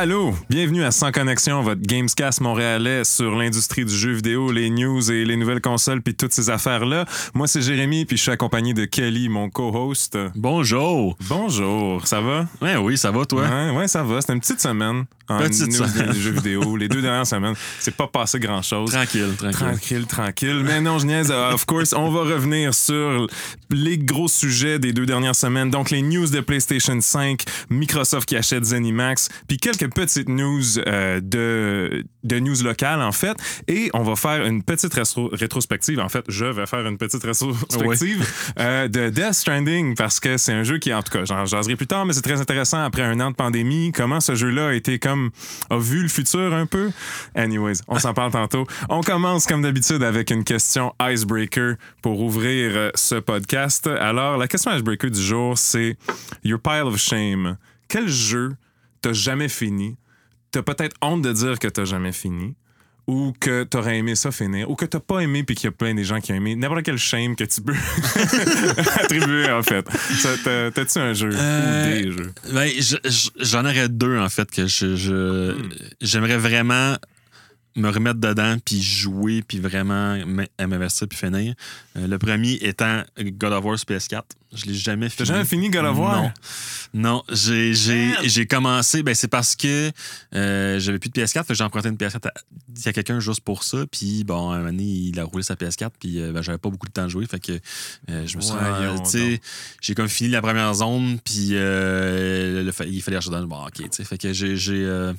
Allô, bienvenue à Sans Connexion, votre Gamescast montréalais sur l'industrie du jeu vidéo, les news et les nouvelles consoles, puis toutes ces affaires-là. Moi, c'est Jérémy, puis je suis accompagné de Kelly, mon co-host. Bonjour. Bonjour, ça va? Ouais, oui, ça va, toi? Ouais, ouais, ça va. C'était une petite semaine en Petite news semaine. des jeux vidéo. Les deux dernières semaines, c'est pas passé grand-chose. Tranquille, tranquille. Tranquille, tranquille. Mais non, je niaise. Uh, Of course, on va revenir sur les gros sujets des deux dernières semaines. Donc, les news de PlayStation 5, Microsoft qui achète ZeniMax, puis quelques petites news euh, de, de news locales, en fait. Et on va faire une petite rétro- rétrospective. En fait, je vais faire une petite rétrospective euh, de Death Stranding parce que c'est un jeu qui, en tout cas, j'en jaserai plus tard, mais c'est très intéressant après un an de pandémie. Comment ce jeu-là a été comme, a vu le futur un peu? Anyways, on s'en parle tantôt. On commence comme d'habitude avec une question icebreaker pour ouvrir euh, ce podcast. Alors, la question icebreaker du jour, c'est Your pile of shame. Quel jeu t'as jamais fini? T'as peut-être honte de dire que t'as jamais fini. Ou que t'aurais aimé ça finir, ou que t'as pas aimé puis qu'il y a plein des gens qui ont aimé. N'importe quel shame que tu peux attribuer, en fait. T'as-tu un jeu Euh, ou des jeux? Ben, je- je- j'en aurais deux, en fait, que je, je- Hmm. j'aimerais vraiment me remettre dedans, puis jouer, puis vraiment m'investir, puis finir. Euh, le premier étant God of War sur PS4. Je l'ai jamais T'as fini. jamais fini God of War? Non. Non, j'ai, j'ai, Merde. j'ai commencé, ben c'est parce que euh, j'avais plus de PS4, fait que j'ai emprunté une PS4 à, à quelqu'un juste pour ça, puis bon, un moment donné, il a roulé sa PS4, puis euh, ben, j'avais pas beaucoup de temps de jouer, fait que euh, je me suis j'ai comme fini la première zone, puis il fallait acheter dans le bon, ok, tu sais, fait que j'ai, j'ai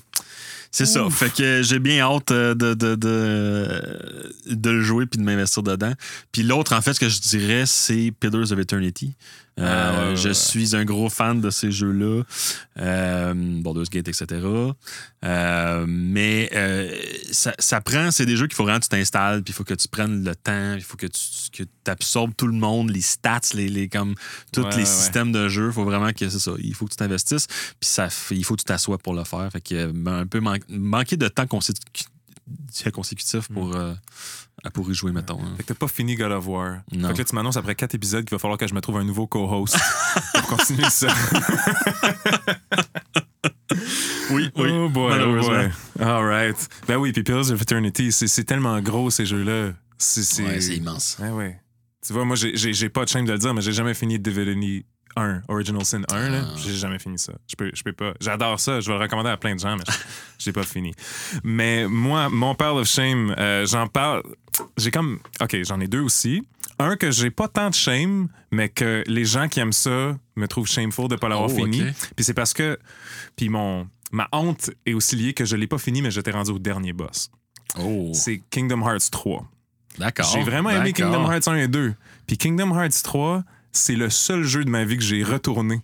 c'est ça. Fait que j'ai bien hâte euh, de, de, de, de le jouer puis de m'investir dedans. Puis l'autre, en fait, ce que je dirais, c'est Pillars of Eternity. Euh, Ah, ouais, je ouais. suis un gros fan de ces jeux-là. Euh, Baldur's Gate, etc. Euh, mais euh, ça, ça prend, c'est des jeux qu'il faut vraiment que tu t'installes, puis il faut que tu prennes le temps, il faut que tu que absorbes tout le monde, les stats, les, les comme tous Ouais, les systèmes de jeu. Il faut vraiment que c'est ça. Il faut que tu t'investisses, puis ça, il faut que tu t'assoies pour le faire. Fait que euh, un peu man- manquer de temps consécu- consécutif pour, euh, pour y jouer, mettons. hein. Fait que t'as pas fini God of War. Non. Fait que là, tu m'annonces après quatre épisodes qu'il va falloir que je me trouve un nouveau co-host pour continuer ça. Oui, oh boy, oh boy. All right. Ben oui, puis Pillars of Eternity, c'est tellement gros ces jeux-là. C'est c'est- Ouais, c'est immense. Ouais, ouais. Tu vois, moi, j'ai pas de shame de le dire, mais j'ai jamais fini Divinity 1, Original Sin 1. là. J'ai jamais fini ça. Je peux, je peux pas. J'adore ça. Je vais le recommander à plein de gens, mais je l'ai pas fini. Mais moi, mon pile of shame, euh, j'en parle. J'ai comme. OK, j'en ai deux aussi. Un que j'ai pas tant de shame, mais que les gens qui aiment ça me trouvent shameful de pas l'avoir Oh, fini. Puis c'est parce que. Puis mon. Ma honte est aussi liée que je l'ai pas fini, mais j'étais rendu au dernier boss. Oh, C'est Kingdom Hearts 3. d'accord. J'ai vraiment aimé. Kingdom Hearts 1 et 2. Puis Kingdom Hearts 3, c'est le seul jeu de ma vie que j'ai retourné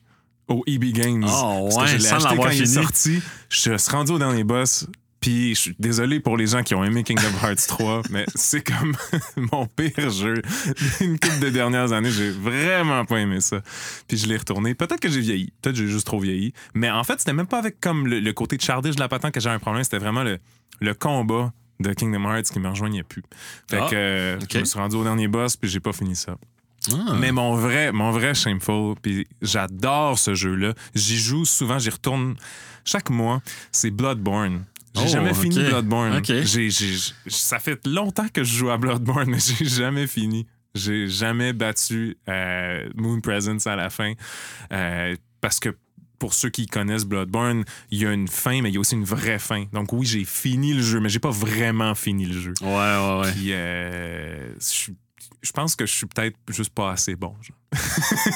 au EB Games. Oh, Parce que ouais, je l'ai acheté quand il est sorti. Je suis rendu au dernier boss. Puis je suis désolé pour les gens qui ont aimé Kingdom Hearts 3, mais c'est comme mon pire jeu. Une couple de dernières années, j'ai vraiment pas aimé ça. Puis je l'ai retourné. Peut-être que j'ai vieilli. Peut-être que j'ai juste trop vieilli. Mais en fait, c'était même pas avec comme le, le côté childish de la patente que j'avais un problème. C'était vraiment le, le combat de Kingdom Hearts qui me rejoignait plus. Fait Ah, que euh, je me suis rendu au dernier boss puis j'ai pas fini ça. Ah. Mais mon vrai, mon vrai Shameful, puis j'adore ce jeu-là. J'y joue souvent, j'y retourne chaque mois. C'est Bloodborne. J'ai Oh, jamais fini. Bloodborne. Ça fait longtemps que je joue à Bloodborne, mais j'ai jamais fini. J'ai jamais battu euh, Moon Presence à la fin. Euh, parce que pour ceux qui connaissent Bloodborne, il y a une fin, mais il y a aussi une vraie fin. Donc oui, j'ai fini le jeu, mais j'ai pas vraiment fini le jeu. Ouais, ouais, ouais. Puis, euh, je, je pense que je suis peut-être juste pas assez bon.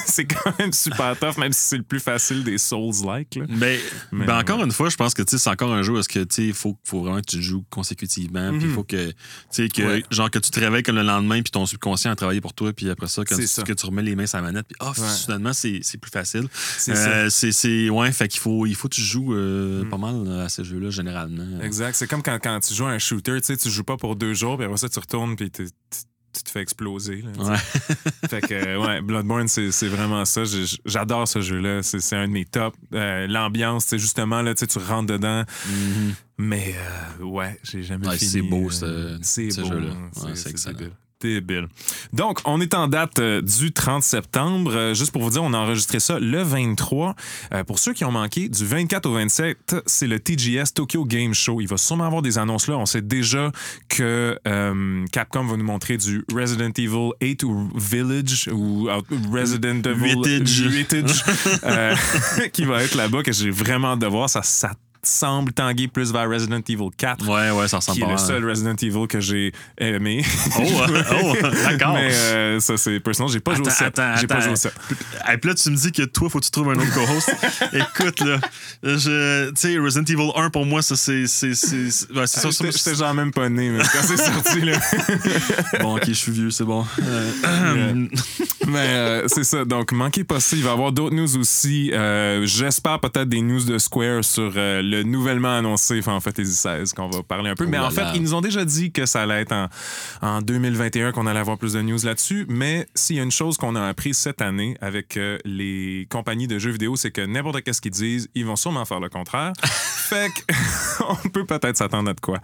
c'est quand même super tough, même si c'est le plus facile des Souls-like. là. Mais, Mais, ben, encore une fois, je pense que c'est encore un jeu où il faut, faut vraiment que tu joues consécutivement. Puis il Mhm. faut que, tu sais, que Ouais. genre que tu te réveilles comme le lendemain, puis ton subconscient a travaillé pour toi, puis après ça, quand tu, ça. que tu remets les mains sur la manette, puis oh, Ouais. soudainement, c'est plus facile. C'est Euh, ouais, fait qu'il faut, il faut que tu joues euh, Mm. pas mal à ces jeux-là, généralement. Exact. C'est comme quand, quand tu joues à un shooter, tu joues pas pour deux jours, puis après ça, tu retournes, puis tu, tu- te fais exploser. là. Ouais. fait que, euh, ouais, Bloodborne, c'est c'est vraiment ça. J'adore ce jeu-là. C'est c'est un de mes tops. Euh, L'ambiance, c'est justement, là, tu rentres dedans. Mhm. Mais, euh, ouais, j'ai jamais Ouais, fini. c'est beau, ce- c'est ce beau. jeu-là. hein, c'est excellent. Débile. Donc, on est en date euh, du 30 septembre. Euh, juste pour vous dire, on a enregistré ça le 23. Euh, pour ceux qui ont manqué, du 24 au 27, c'est le TGS Tokyo Game Show. Il va sûrement avoir des annonces là. On sait déjà que Capcom va nous montrer du Resident Evil 8 ou Village ou Resident Evil Huitage. Huitage, euh, qui va être là-bas, que j'ai vraiment hâte de voir. Ça, ça semble tanguer plus vers Resident Evil 4 Ouais, ouais, ça ressemble qui est pas le mal. seul Resident Evil que j'ai aimé. Oh, oh, d'accord. Mais euh, ça, c'est personnel. J'ai pas joué au Attends, 7. attends, J'ai pas joué au 7. Et puis là, tu me dis que toi, faut que tu trouves un autre co-host. Écoute, là, tu sais, Resident Evil 1, pour moi, ça, c'est. C'est ouais, c'est ça, ça- J'étais genre même pas né, mais quand c'est sorti, là. Bon, ok, je suis vieux, c'est bon. Euh, Mais euh, c'est ça. Donc, manquez pas ça. Il va y avoir d'autres news aussi. J'espère peut-être des news de Square sur le nouvellement annoncé Final Fantasy XVI qu'on va parler un peu. Oh Mais en fait, ils nous ont déjà dit que ça allait être en, en 2021 qu'on allait avoir plus de news là-dessus. Mais s'il y a une chose qu'on a appris cette année avec euh, les compagnies de jeux vidéo, c'est que n'importe qu'est-ce qu'ils disent, ils vont sûrement faire le contraire. fait qu'on peut peut-être s'attendre à de quoi.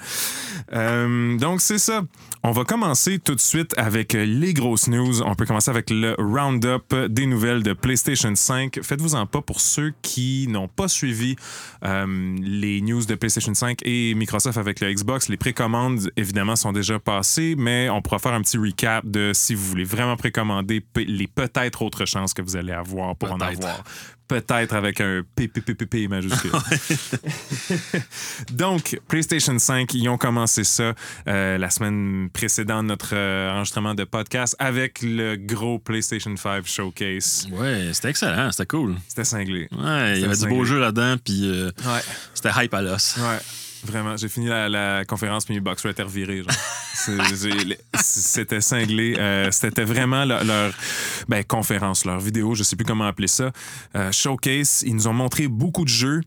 Euh, donc, c'est ça. On va commencer tout de suite avec euh, les grosses news. On peut commencer avec le round-up des nouvelles de PlayStation 5. Faites-vous-en pas pour ceux qui n'ont pas suivi euh, les news de PlayStation 5 et Microsoft avec le Xbox. Les précommandes, évidemment, sont déjà passées, mais on pourra faire un petit recap de si vous voulez vraiment précommander les peut-être autres chances que vous allez avoir pour en avoir. Peut-être avec un PPPP majuscule. Donc, PlayStation 5, ils ont commencé ça euh, la semaine précédente, notre euh, enregistrement de podcast, avec le gros PlayStation 5 Showcase. ouais, c'était excellent, c'était cool. C'était cinglé. Ouais, il y avait du beau cinglé. jeu là-dedans, puis euh, Ouais. c'était hype à l'os. Ouais. Vraiment, j'ai fini la, la conférence, puis mes box étaient revirés. C'était cinglé. Euh, C'était vraiment leur, leur- ben, conférence, leur vidéo, je sais plus comment appeler ça. Euh, showcase, ils nous ont montré beaucoup de jeux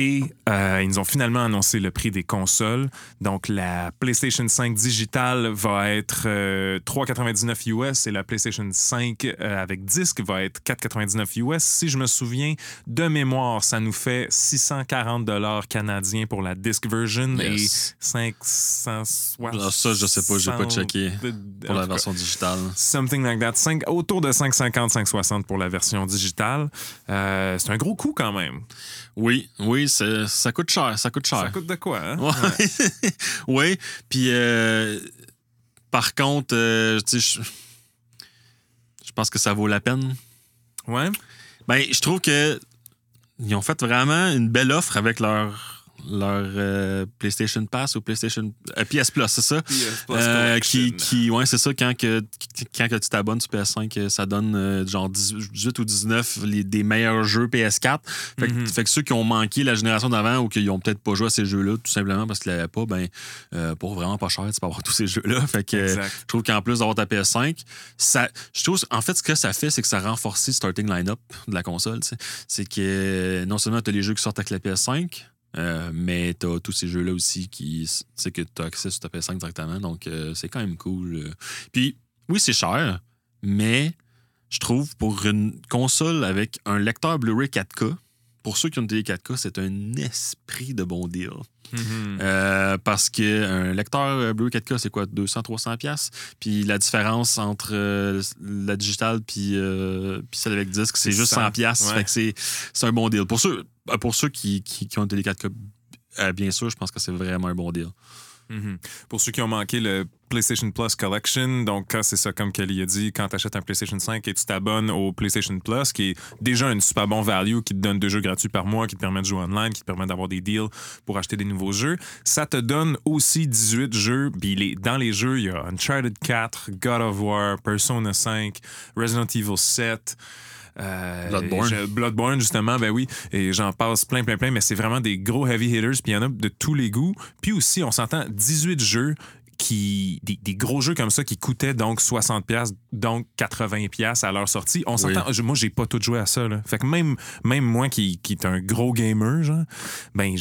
et euh, ils nous ont finalement annoncé le prix des consoles. Donc, la PlayStation 5 digitale va être euh, 3,99 US et la PlayStation 5 euh, avec disque va être 4,99 US. Si je me souviens de mémoire, ça nous fait 640 dollars canadiens pour la disc version Yes. et 560. Ah, ça, je sais pas, j'ai pas checké Pour la version digitale. Something like that. Cinq- autour de 550, 560 pour la version digitale. Euh, c'est un gros coup quand même. Oui, oui, ça coûte cher, ça coûte cher. Ça coûte de quoi, hein? Ouais. oui. Puis, euh, par contre, euh, je pense que ça vaut la peine. Ouais. Ben, je trouve que ils ont fait vraiment une belle offre avec leur leur euh, PlayStation Pass ou PlayStation euh, PS Plus, c'est ça? Euh, qui, qui, ouais, c'est ça, quand, que, quand que tu t'abonnes sur PS5, euh, ça donne genre 18 ou 19 les, des meilleurs jeux PS4. Fait, que- Mhm. fait que ceux qui ont manqué la génération d'avant ou qui ont peut-être pas joué à ces jeux-là, tout simplement parce qu'ils l'avaient pas, ben, pour vraiment pas cher, tu peux avoir tous ces jeux-là. Fait que, je trouve qu'en plus d'avoir ta PS5, ça, je trouve, en fait, ce que ça fait, c'est que ça renforce le starting line-up de la console. C'est que non seulement tu as les jeux qui sortent avec la PS5, euh, mais tu as tous ces jeux-là aussi qui, tu sais, que tu as accès sur ta PS5 directement. Donc, euh, c'est quand même cool. euh. Puis, oui, c'est cher, mais je trouve pour une console avec un lecteur Blu-ray 4K, pour ceux qui ont une télé 4K, c'est un esprit de bon deal. Mhm. Euh, parce qu'un lecteur Blu-ray 4K, c'est quoi, 200-300$? piastres? Puis la différence entre euh, la digitale puis, euh, puis celle avec disque, c'est juste 100, 100$. piastres. ouais. Fait que c'est c'est un bon deal. Pour ceux, pour ceux qui, qui, qui ont une télé 4K, euh, bien sûr, je pense que c'est vraiment un bon deal. Mhm. Pour ceux qui ont manqué le PlayStation Plus Collection, donc c'est ça, comme Kelly a dit, quand tu achètes un PlayStation 5 et tu t'abonnes au PlayStation Plus, qui est déjà un super bon value, qui te donne deux jeux gratuits par mois, qui te permet de jouer online, qui te permet d'avoir des deals pour acheter des nouveaux jeux, ça te donne aussi 18 jeux. Puis dans les jeux, il y a Uncharted 4, God of War, Persona 5, Resident Evil 7. Euh, Bloodborne. je- Bloodborne, justement, ben oui. Et j'en passe plein, plein, plein, mais c'est vraiment des gros heavy hitters, puis il y en a de tous les goûts. Puis aussi, on s'entend 18 jeux qui des, des gros jeux comme ça qui coûtaient donc 60 pièces donc 80 pièces à leur sortie on s'entend je- moi j'ai pas tout joué à ça là. fait que même même moi qui, qui est un gros gamer genre ben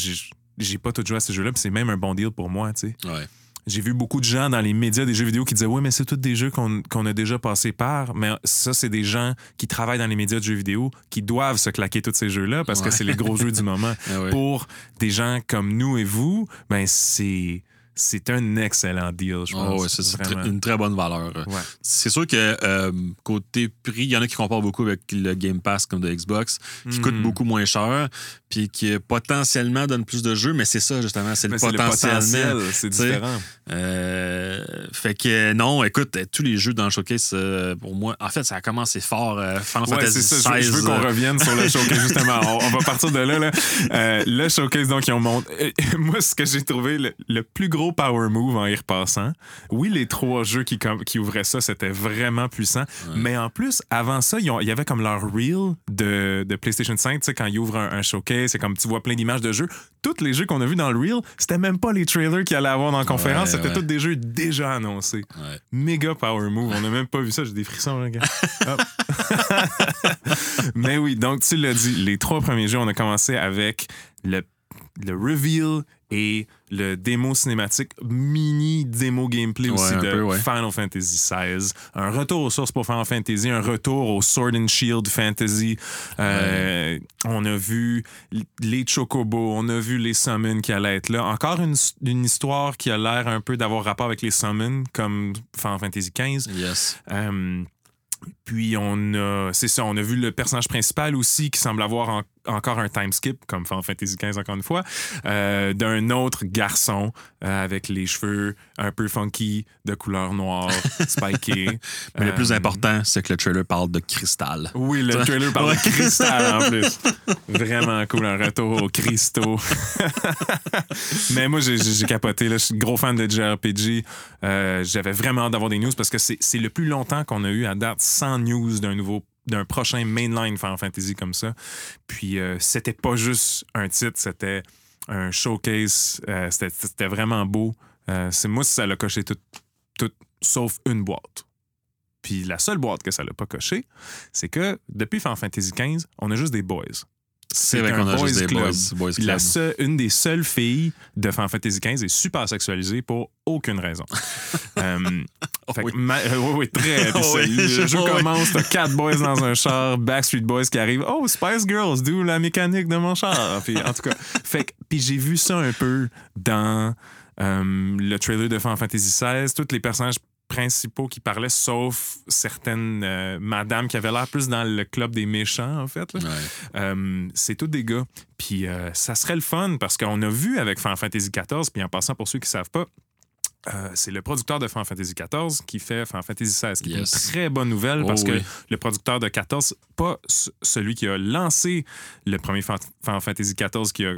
j'ai pas tout joué à ces jeux là puis c'est même un bon deal pour moi tu sais Ouais. J'ai vu beaucoup de gens dans les médias des jeux vidéo qui disaient Oui, mais c'est tous des jeux qu'on qu'on a déjà passé par. Mais ça, c'est des gens qui travaillent dans les médias de jeux vidéo qui doivent se claquer tous ces jeux-là parce que c'est les gros jeux du moment. Ah ouais. Pour des gens comme nous et vous, ben c'est. C'est un excellent deal, je Oh, pense. c'est c'est Vraiment. tr- une très bonne valeur. Ouais. C'est sûr que euh, côté prix, il y en a qui comparent beaucoup avec le Game Pass comme de Xbox, qui Mhm. coûte beaucoup moins cher, puis qui potentiellement donne plus de jeux, mais c'est ça justement, c'est le potentiel, c'est différent. Euh, fait que non, écoute, tous les jeux dans le showcase, euh, pour moi, en fait, ça a commencé fort. Final Ouais, Fantasy c'est ça. Je veux, qu'on revienne sur le showcase, justement. On, on va partir de là. là. Le showcase, donc, ils ont montré. euh, Moi, ce que j'ai trouvé le, le plus gros power move en y repassant, oui, les trois jeux qui, ouvraient ça, c'était vraiment puissant. Mais en plus, avant ça, il y avait comme leur reel de, de PlayStation 5. Tu sais, quand ils ouvrent un, un showcase, c'est comme tu vois plein d'images de jeux. Tous les jeux qu'on a vus dans le reel, c'était même pas les trailers qu'il allait avoir dans la conférence. Ouais, c'était ouais. tous des jeux déjà annoncés. Méga power move. On n'a même pas vu ça. J'ai des frissons, regarde. Mais oui, donc tu l'as dit, les trois premiers jeux, on a commencé avec le, le reveal et le démo cinématique, mini démo gameplay aussi de peu, ouais. Final Fantasy XVI. Un retour aux sources pour Final Fantasy, un retour au Sword and Shield Fantasy. Euh, On a vu les Chocobos, on a vu les Summons qui allaient être là. Encore une, une histoire qui a l'air un peu d'avoir rapport avec les Summons, comme Final Fantasy XV. Yes. Euh, puis on a, c'est ça, on a vu le personnage principal aussi qui semble avoir en- encore un time skip, comme Final Fantasy XV encore une fois, euh, d'un autre garçon euh, avec les cheveux un peu funky, de couleur noire, spiké. Mais le plus Euh, important, c'est que le trailer parle de cristal. Oui, le trailer parle de cristal en plus. Vraiment cool, un retour au cristaux. Mais moi, j'ai- capoté. Là. Je suis gros fan de JRPG. J'avais vraiment hâte d'avoir des news parce que c'est le plus longtemps qu'on a eu à date sans news d'un nouveau d'un prochain mainline Final Fantasy comme ça. Puis euh, c'était pas juste un titre, c'était un showcase. Euh, c'était- vraiment beau. Euh, c'est moi, ça l'a coché tout, tout sauf une boîte. Puis la seule boîte que ça l'a pas coché, c'est que depuis Final Fantasy XV, on a juste des boys. C'est vrai qu'on a juste des boys, boys Puis la club. seule- une des seules filles de Final Fantasy XV est super sexualisée pour aucune raison. Fait que Oui. ma- euh, oui, oui, très. C'est- Oui, le je- jeu commence, t'as quatre boys dans un char, Backstreet Boys qui arrivent. Oh, Spice Girls, d'où la mécanique de mon char? Puis, en tout cas, fait que- puis j'ai vu ça un peu dans euh, le trailer de Final Fantasy XVI. Tous les personnages principaux qui parlaient, sauf certaines euh, madames qui avaient l'air plus dans le club des méchants, en fait. Ouais. Euh, c'est tous des gars. Puis euh, ça serait le fun parce qu'on a vu avec Final Fantasy XIV, puis en passant pour ceux qui ne savent pas, euh, c'est le producteur de Final Fantasy XIV qui fait Final Fantasy XVI, qui est une très bonne nouvelle parce Oh que oui. le producteur de 14, pas celui qui a lancé le premier Fan- Final Fantasy XIV qui a,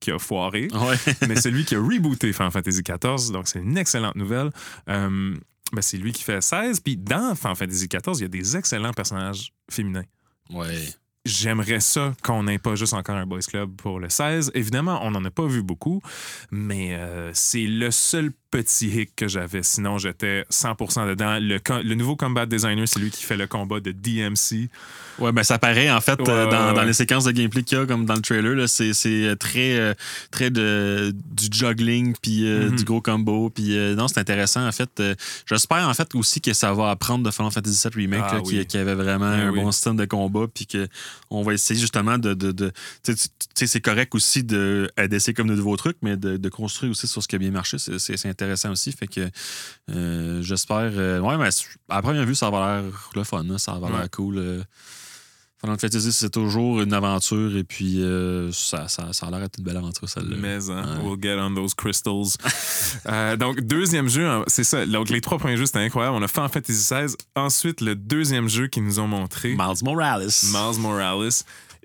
qui a foiré, Ouais. mais celui qui a rebooté Final Fantasy XIV, donc c'est une excellente nouvelle. Euh, ben, c'est lui qui fait 16, puis dans Fantasy XIV, il y a des excellents personnages féminins Ouais. j'aimerais ça qu'on n'ait pas juste encore un Boys Club pour le 16. Évidemment, on n'en a pas vu beaucoup, mais euh, c'est le seul petit hic que j'avais. Sinon, j'étais 100% dedans. Le, le nouveau combat designer, c'est lui qui fait le combat de DMC. Ouais, ben ça paraît en fait Ouais, euh, dans, ouais. dans les séquences de gameplay qu'il y a, comme dans le trailer, c'est, c'est très, euh, très de, du juggling puis euh, Mhm. du gros combo. Puis euh, non, c'est intéressant en fait. Euh, j'espère en fait aussi que ça va apprendre de Final Fantasy VII Remake, Ah qui, avait vraiment Ben un oui. bon système de combat, puis qu'on va essayer justement de. de, de tu sais, c'est correct aussi de, euh, d'essayer comme de nouveaux trucs, mais de, de construire aussi sur ce qui a bien marché. C'est, c'est intéressant aussi. Fait que euh, j'espère. euh, ouais, mais à première vue, ça va l'air le fun, ça va l'air Ouais. cool. euh. Final Fantasy, c'est toujours une aventure et puis ça, ça, ça a l'air d'être une belle aventure, celle-là. Mais hein, Ouais. we'll get on those crystals. Donc, deuxième jeu, c'est ça. Donc, les trois premiers jeux, c'était incroyable. On a Final Fantasy XVI. Ensuite, le deuxième jeu qu'ils nous ont montré. Miles Morales. Miles Morales.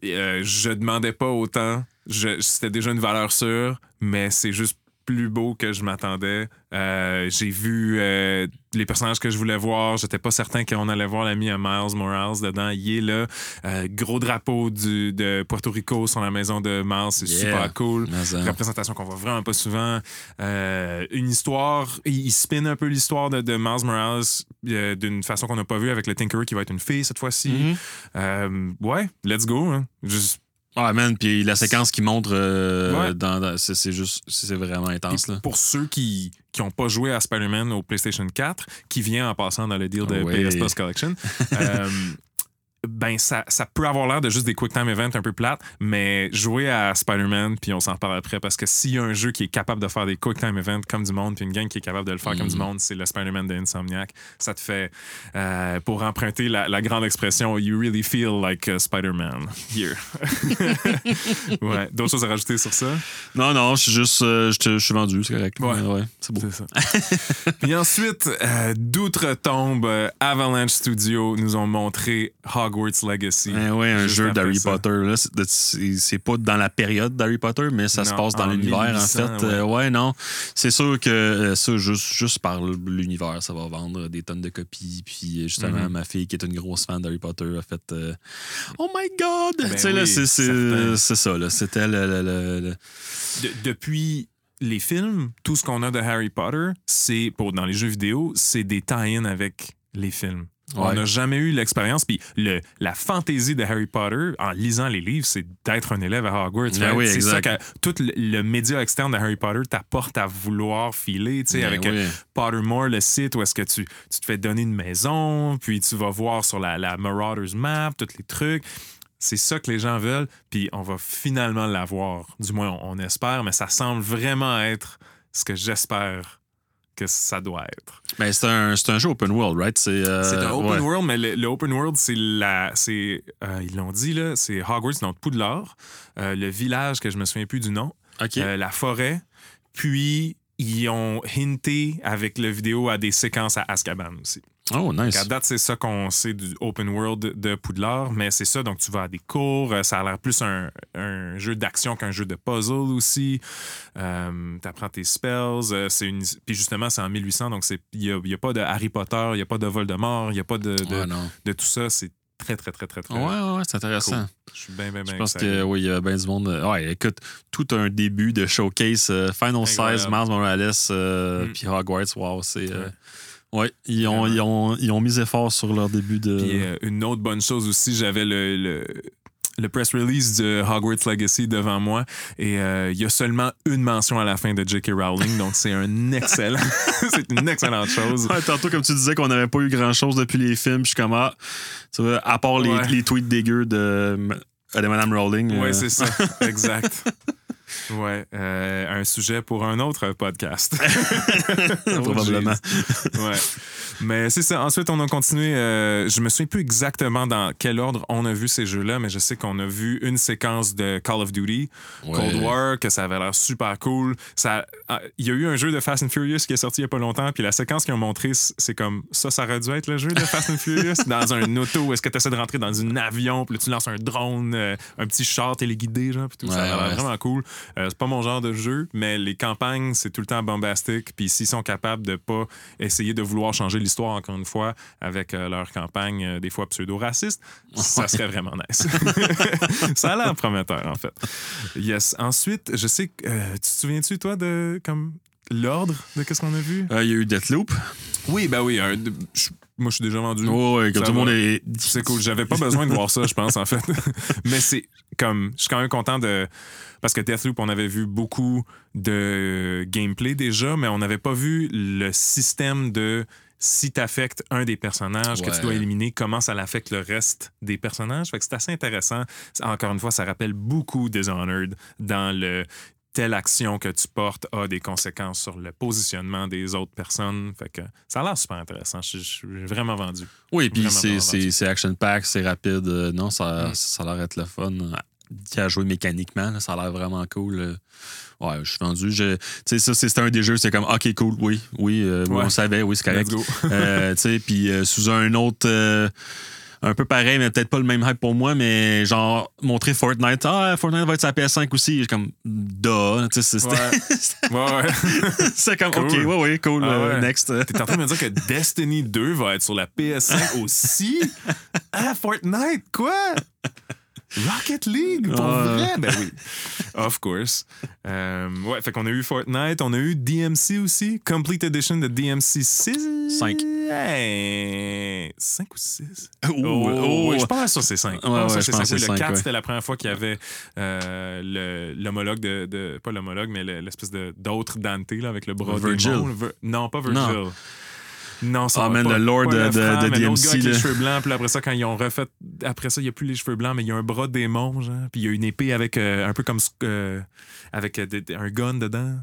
Et, je demandais pas autant. Je- C'était déjà une valeur sûre, mais c'est juste plus beau que je m'attendais. Euh, J'ai vu euh, les personnages que je voulais voir. J'étais pas certain qu'on allait voir l'ami à Miles Morales dedans. Il est là. Euh, gros drapeau du, de Puerto Rico sur la maison de Miles. C'est Yeah. super cool. Mais, hein. Représentation qu'on voit vraiment pas souvent. Une histoire, il, il spin un peu l'histoire de, de Miles Morales d'une façon qu'on n'a pas vue avec le Tinkerer qui va être une fille cette fois-ci. Mhm. Euh, ouais, let's go. hein. Juste- Ah, man, puis la séquence qui montre, euh, Ouais. dans, dans- c'est, juste, c'est vraiment intense, là. Pour ceux qui n'ont pas joué à Spider-Man au PlayStation 4, qui vient en passant dans le deal de Ouais. PS Plus Collection, euh, ben ça, ça peut avoir l'air de juste des quick time events un peu plates, mais jouer à Spider-Man, puis on s'en parle après, parce que s'il y a un jeu qui est capable de faire des quick time events comme du monde, puis une gang qui est capable de le faire comme du monde, c'est le Spider-Man de Insomniac. Ça te fait, euh, pour emprunter la, la grande expression, you really feel like Spider-Man here. ouais. D'autres choses à rajouter sur ça? Non, non, je suis juste. euh, je suis vendu, c'est correct. Ouais. Ouais, c'est beau. Ça. Puis ensuite, euh, d'outre-tombe, euh, Avalanche Studio nous ont montré Hogwarts Legacy. Eh ouais, un jeu d'Harry. Potter. C'est- pas dans la période d'Harry Potter, mais ça se passe dans l'univers, en 1800, fait. ouais. Euh, ouais, non. C'est sûr que euh, ça, juste, juste par l'univers, ça va vendre des tonnes de copies. Puis euh, justement, Mhm. ma fille, qui est une grosse fan d'Harry Potter, a fait euh, Oh my God! Ben tu sais, oui, c'est- ça. C'était le. le- le- le- De- depuis les films, tout ce qu'on a de Harry Potter, c'est pour dans les jeux vidéo, c'est des tie-in avec les films. On n'a jamais eu l'expérience. Puis le, la fantaisie de Harry Potter, en lisant les livres, c'est d'être un élève à Hogwarts. Ben oui, c'est ça que tout le, le média externe de Harry Potter t'apporte à vouloir filer, tu sais, Ben avec oui. euh, Pottermore, le site où est-ce que tu, tu te fais donner une maison, puis tu vas voir sur la, la Marauders Map, tous les trucs. C'est ça que les gens veulent, puis on va finalement l'avoir. Du moins, on, on espère, mais ça semble vraiment être ce que j'espère que ça doit être. Ben, c'est un, jeu open world, right? C'est euh, un open ouais. world, mais le, le open world, c'est la. c'est euh, Ils l'ont dit, là, c'est Hogwarts, donc Poudlard, euh, le village que je me souviens plus du nom, la forêt, puis ils ont hinté avec le vidéo à des séquences à Azkaban aussi. Oh, nice. À date, c'est ça qu'on sait du open world de Poudlard, mais c'est ça, donc tu vas à des cours, euh, ça a l'air plus un, un jeu d'action qu'un jeu de puzzle aussi. Euh, tu apprends tes spells, euh, c'est une... puis justement, c'est en 1800, donc c'est- il n'y a, y a pas de Harry Potter, il n'y a pas de Voldemort, il n'y a pas de, de, Ouais, non. de tout ça, c'est très, très, très, très, très... Ouais, ouais, ouais, c'est intéressant. Je suis bien, bien, bien Je pense que oui, il y a bien du monde. euh, Ouais, écoute, tout un début de showcase euh, Final 16, Incroyable. Miles Morales, euh, Mm. puis Hogwarts, wow, c'est. Ouais. Ouais, ils ont, ils, ont, ils ont mis effort sur leur début de. Puis euh, une autre bonne chose aussi, j'avais le, le, le press release de Hogwarts Legacy devant moi et euh, il y a seulement une mention à la fin de J.K. Rowling, donc c'est un excellent, c'est une excellente chose. Ouais, tantôt, comme tu disais qu'on n'avait pas eu grand chose depuis les films, je suis comme, ah, tu vois, à part les, Ouais. les tweets dégueux de, de Madame Rowling. Ouais, euh, c'est ça, exact. Ouais, euh, un sujet pour un autre podcast. Probablement. Ouais. Mais c'est ça. Ensuite, on a continué. euh, je me souviens plus exactement dans quel ordre on a vu ces jeux-là, mais je sais qu'on a vu une séquence de Call of Duty, Cold. War, que ça avait l'air super cool. Ça, ah, il y a eu un jeu de Fast and Furious qui est sorti il y a pas longtemps, puis la séquence qu'ils ont montré, c'est comme ça, ça aurait dû être le jeu de Fast and Furious dans un auto. Est-ce que tu essaies de rentrer dans un avion, puis là, tu lances un drone, euh, un petit char téléguidé, genre, puis tout ça. Ouais, Ça a l'air ouais. vraiment cool. Euh, c'est pas mon genre de jeu, mais les campagnes, c'est tout le temps bombastique. Puis s'ils sont capables de pas essayer de vouloir changer l'histoire, encore une fois, avec euh, leur campagne, euh, des fois pseudo-raciste, ça serait vraiment nice. ça a l'air prometteur, en fait. Yes. Ensuite, je sais que. euh, tu te souviens-tu, toi, de comme l'ordre de qu'est-ce qu'on a vu? Euh, Il y a eu Deathloop. Oui, ben oui. un- de- je- moi, je suis déjà vendu. Ouais, ouais, comme tout le monde est. C'est cool. J'avais pas besoin de voir ça, je pense, en fait. Mais c'est comme. Je suis quand même content de. Parce que Deathloop, on avait vu beaucoup de gameplay déjà, mais on n'avait pas vu le système de si t'affectes un des personnages que tu dois éliminer, comment ça l'affecte le reste des personnages? Fait que c'est assez intéressant. Encore une fois, ça rappelle beaucoup Dishonored dans le telle action que tu portes a des conséquences sur le positionnement des autres personnes. Fait que ça a l'air super intéressant. Je suis vraiment vendu. Oui, puis Vraiment, c'est- action-pack, c'est rapide. Euh, Non, ça, Mm. ça a l'air d'être le fun. Qui a joué mécaniquement, là, ça a l'air vraiment cool. euh. Ouais, je suis vendu. Je- Tu sais, ça, c'est- c'était un des jeux, c'est comme, OK, cool, oui, oui, euh, Ouais. on savait, oui, c'est correct. Let's go. Euh, tu sais, puis euh, sous un autre. euh, un peu pareil, mais peut-être pas le même hype pour moi, mais genre, montrer Fortnite. Ah, Fortnite va être sur la PS5 aussi. J'ai comme, duh. Tu sais, c'était Ouais. Ouais, ouais. c'est comme, Cool. OK, ouais, ouais, cool, Ah euh, next. T'es en train de me dire que Destiny 2 va être sur la PS5 aussi? Ah, Fortnite, quoi? Rocket League, pour vrai? Ben oui. Of course. Euh, ouais, fait qu'on a eu Fortnite, on a eu DMC aussi, Complete Edition de DMC 6. Cinq. Hey, 5 ou 6? Oh, oh. ouais, je pense que c'est 5. Ouais, ouais, je pense que c'est Le cinq, 4, ouais. c'était la première fois qu'il y avait euh, le- l'homologue de, de- Pas l'homologue, mais le- l'espèce de- d'autre Dante là, avec le bras Virgil. démon. Vir- non, pas Virgil. Non. Non, ça man, pas- le lord pas de- le de- de DMC, gars avec les cheveux blancs, puis après ça, quand ils ont refait. Après ça, il n'y a plus les cheveux blancs, mais il y a un bras démon, genre. Puis il y a une épée avec euh, un peu comme. euh, avec euh, un gun dedans.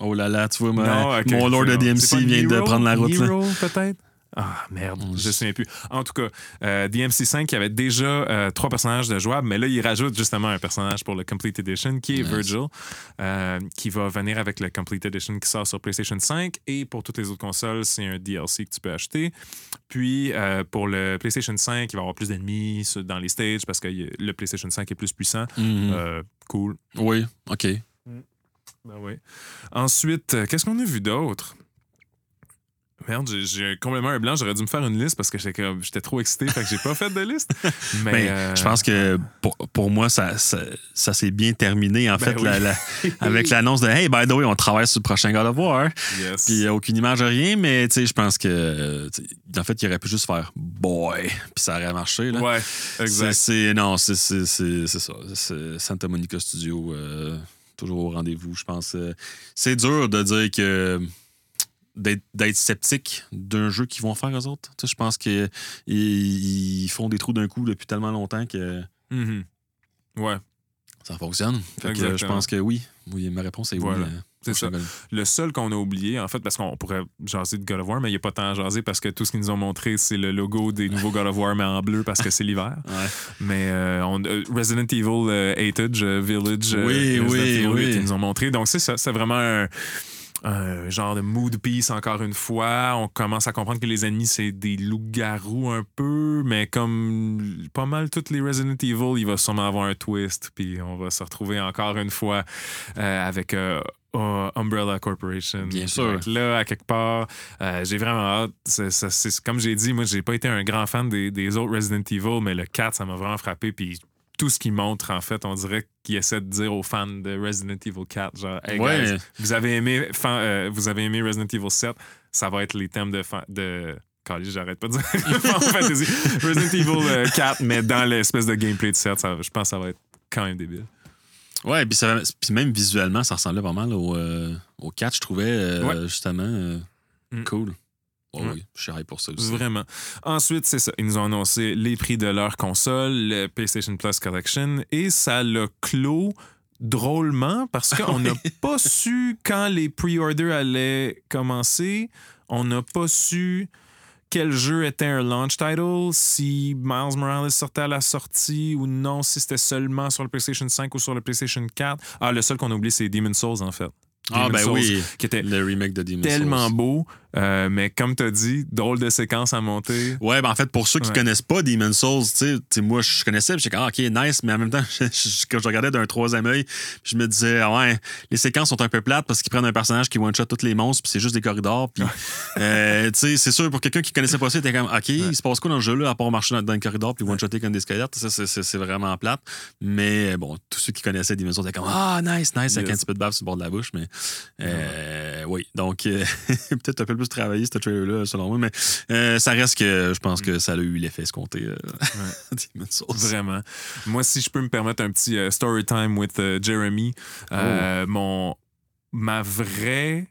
Oh là là, tu vois, Non, ok, mon lord de. DMC vient de prendre la route. Nero, peut-être? Ah, merde, Mm, je ne souviens plus. En tout cas, euh, DMC5 qui avait déjà euh, trois personnages de jouables, mais là, il rajoute justement un personnage pour le Complete Edition qui est Nice. Virgil, euh, qui va venir avec le Complete Edition qui sort sur PlayStation 5. Et pour toutes les autres consoles, c'est un DLC que tu peux acheter. Puis pour le PlayStation 5, il va y avoir plus d'ennemis dans les stages parce que le PlayStation 5 est plus puissant. Mhm. Euh, cool. Oui, OK. Ben oui. Ensuite, qu'est-ce qu'on a vu d'autre? Merde, j'ai- complètement un blanc. J'aurais dû me faire une liste parce que j'étais trop excité, fait que j'ai pas fait de liste. Mais, Mais euh, je pense que pour, pour moi, ça, ça, ça s'est bien terminé, en Ben fait, oui. la- la- avec l'annonce de Hey, by the way, on travaille sur le prochain God of War. yes. Puis euh, aucune image, rien, mais tu sais, je pense que, en fait, il aurait pu juste faire Boy, puis ça aurait marché. Là. ouais, C'est- exact. C'est, non, c'est, c'est, c'est, c'est ça. C'est Santa Monica Studio, euh, toujours au rendez-vous, je pense. C'est dur de dire que d'être, sceptique d'un jeu qu'ils vont faire eux autres. Tu sais, je pense qu'ils ils font des trous d'un coup depuis tellement longtemps que Mhm. Ouais, ça fonctionne. Euh, je pense que oui. Oui, ma réponse est Voilà. oui. euh, c'est ça. Le seul qu'on a oublié, en fait, parce qu'on pourrait jaser de God of War, mais il n'y a pas tant à jaser parce que tout ce qu'ils nous ont montré, c'est le logo des nouveaux God of War, mais en bleu parce que c'est l'hiver. Ouais. Mais euh, on- euh, Resident Evil euh, Village, Oui, Resident oui, Evil oui. 8, ils nous ont montré. Donc, c'est ça, c'est vraiment un, un genre de mood piece, encore une fois. On commence à comprendre que les ennemis, c'est des loups-garous un peu, mais comme pas mal toutes les Resident Evil, il va sûrement avoir un twist, puis on va se retrouver encore une fois euh, avec. euh, Umbrella Corporation. Bien sûr. Là, à quelque part, Euh, j'ai vraiment hâte. Comme j'ai dit, moi, j'ai pas été un grand fan des, des autres Resident Evil, mais le 4, ça m'a vraiment frappé. Puis tout ce qu'il montre, en fait, on dirait qu'il essaie de dire aux fans de Resident Evil 4, genre, hey Ouais. guys, vous avez aimé, fan- euh, vous avez aimé Resident Evil 7, ça va être les thèmes de. fan- de j'arrête pas de dire Fantasy. Resident Evil euh, 4, mais dans l'espèce de gameplay de 7, ça- je pense que ça va être quand même débile. Ouais, puis, ça- puis même visuellement, ça ressemblait pas mal au, euh, au 4, je trouvais, euh, Ouais. justement. euh, Mm. Cool. Ouais. Oui, je suis pour ça aussi. Vraiment. Ensuite, c'est ça. Ils nous ont annoncé les prix de leur console, le PlayStation Plus Collection, et ça l'a clos drôlement parce qu'on n'a pas su quand les pre-orders allaient commencer. On n'a pas su quel jeu était un launch title, si Miles Morales sortait à la sortie ou non, si c'était seulement sur le PlayStation 5 ou sur le PlayStation 4. Ah, le seul qu'on a oublié, c'est Demon's Souls, en fait. Ah, ben Souls, oui, Qui était le remake de Demon's tellement Souls. beau, euh, mais comme tu as dit, drôle de séquence à monter. Ouais, ben en fait, pour ceux qui Ouais. connaissent pas Demon's Souls, tu sais, moi, je connaissais, puis j'étais comme, ah, ok, nice, mais en même temps, je, je- quand je regardais d'un troisième œil, je me disais, ah ouais, les séquences sont un peu plates parce qu'ils prennent un personnage qui one-shot tous les monstres, puis c'est juste des corridors, puis, euh, tu sais, c'est sûr, pour quelqu'un qui connaissait pas ça, il était comme, ok, il se passe quoi dans le jeu-là, à part marcher dans, dans le corridor, puis one-shotter comme des squelettes, ça, c'est- vraiment plate. Mais bon, tous ceux qui connaissaient Demon's Souls étaient comme, ah, nice, nice, avec Yes. un petit peu de bave sur le bord de la bouche, mais, euh, oui, donc, euh, peut-être un peu plus travaillé, ce trailer-là, selon moi, mais euh, ça reste que je pense que ça a eu l'effet escompté. Vraiment. Moi, si je peux me permettre un petit story time with Jeremy, euh, mon ma vraie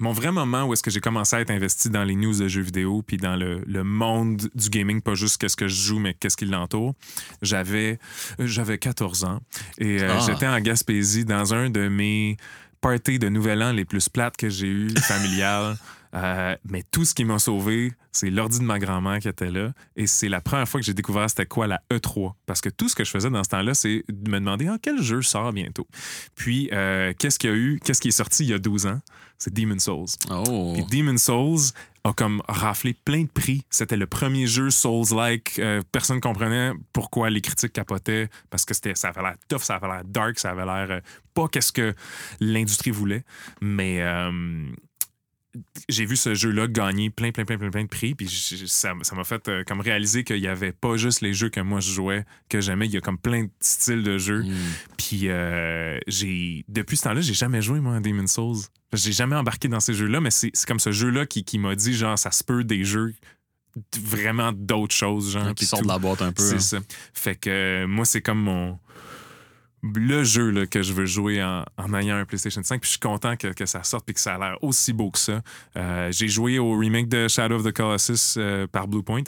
mon vrai moment où est-ce que j'ai commencé à être investi dans les news de jeux vidéo puis dans le, le monde du gaming, pas juste qu'est-ce que je joue, mais qu'est-ce qui l'entoure. J'avais j'avais 14 ans et euh, Ah. j'étais en Gaspésie dans un de mes parties de Nouvel An les plus plates que j'ai eues, familiales. Euh, mais tout ce qui m'a sauvé, c'est l'ordi de ma grand-mère qui était là. Et c'est la première fois que j'ai découvert c'était quoi la E3. Parce que tout ce que je faisais dans ce temps-là, c'est de me demander ah, quel jeu sort bientôt? Puis, euh, qu'est-ce qu'il y a eu, qu'est-ce qui est sorti il y a 12 ans? C'est Demon's Souls. Oh. Puis Demon's Souls a comme raflé plein de prix. C'était le premier jeu Souls-like. Euh, personne comprenait pourquoi les critiques capotaient parce que c'était, ça avait l'air tough, ça avait l'air dark, ça avait l'air euh, pas qu'est-ce que l'industrie voulait. Mais euh, j'ai vu ce jeu-là gagner plein, plein, plein, plein, plein de prix. Puis ça ça m'a fait euh, comme réaliser qu'il y avait pas juste les jeux que moi je jouais, que j'aimais. Il y a comme plein de styles de jeux. Mm. Puis euh, j'ai depuis ce temps-là, j'ai jamais joué moi à Demon's Souls. J'ai jamais embarqué dans ces jeux-là, mais c'est comme ce jeu-là qui, qui m'a dit genre ça se peut des jeux vraiment d'autres choses genre qui puis sort de la boîte un peu. C'est hein. ça. Fait que euh, moi c'est comme mon le jeu là, que je veux jouer en, en ayant un PlayStation 5. Puis je suis content que, que ça sorte et que ça a l'air aussi beau que ça. Euh, J'ai joué au remake de Shadow of the Colossus euh, par Bluepoint.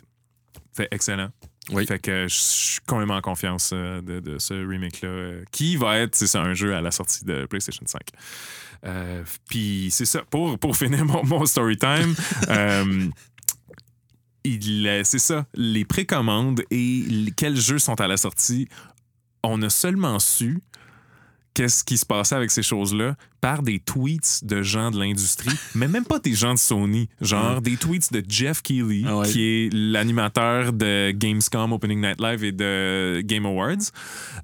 Fait excellent. Oui. Fait que je suis complètement en confiance euh, de, de ce remake-là, qui va être, c'est ça, un jeu à la sortie de PlayStation 5. Euh, Puis c'est ça, pour, pour finir mon, mon story time, il, c'est ça, les précommandes et quels jeux sont à la sortie, on a seulement su qu'est-ce qui se passait avec ces choses-là par des tweets de gens de l'industrie, mais même pas des gens de Sony, genre des tweets de Jeff Keighley, Ah ouais. qui est l'animateur de Gamescom Opening Night Live et de Game Awards.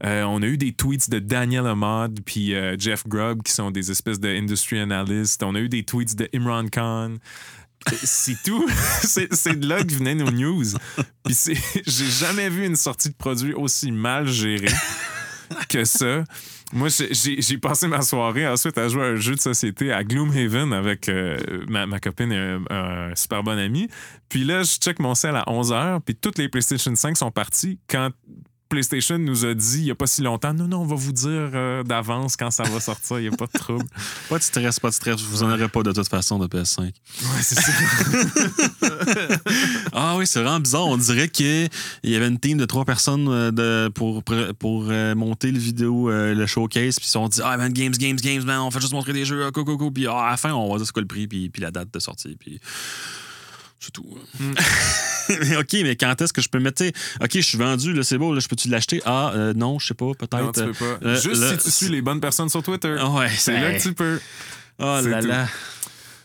Euh, on a eu des tweets de Daniel Ahmad puis euh, Jeff Grubb, qui sont des espèces de industry analysts. On a eu des tweets de Imran Khan. C'est tout. c'est de là que venaient nos news. Puis j'ai jamais vu une sortie de produit aussi mal gérée que ça. Moi, j'ai- passé ma soirée ensuite à jouer à un jeu de société à Gloomhaven avec euh, ma, ma copine et un, un super bon ami. Puis là, je check mon sel à 11h, puis toutes les PlayStation 5 sont parties quand PlayStation nous a dit il n'y a pas si longtemps non, non, on va vous dire euh, d'avance quand ça va sortir, il n'y a pas de trouble. Pas de stress, pas de stress. Vous en aurez pas de toute façon de PS5. Ouais, c'est ça. Ah oui, c'est vraiment bizarre. On dirait qu'il y avait une team de trois personnes euh, de, pour, pour, euh, monter le vidéo, euh, le showcase, puis ils se sont dit Ah, man, games, games, games, man, on fait juste montrer des jeux, ah, go, go, go. Puis ah, à la fin, on va dire c'est quoi le prix, puis, puis la date de sortie, puis. C'est tout. Mais OK, mais quand est-ce que je peux mettre. tu sais, OK, je suis vendu, là, c'est beau, là, je peux-tu l'acheter? Ah, euh, non, je sais pas, peut-être. non, tu peux pas. euh, Juste là, si tu suis les bonnes personnes sur Twitter. Ah ouais, c'est là que tu peux. Oh là tout. là.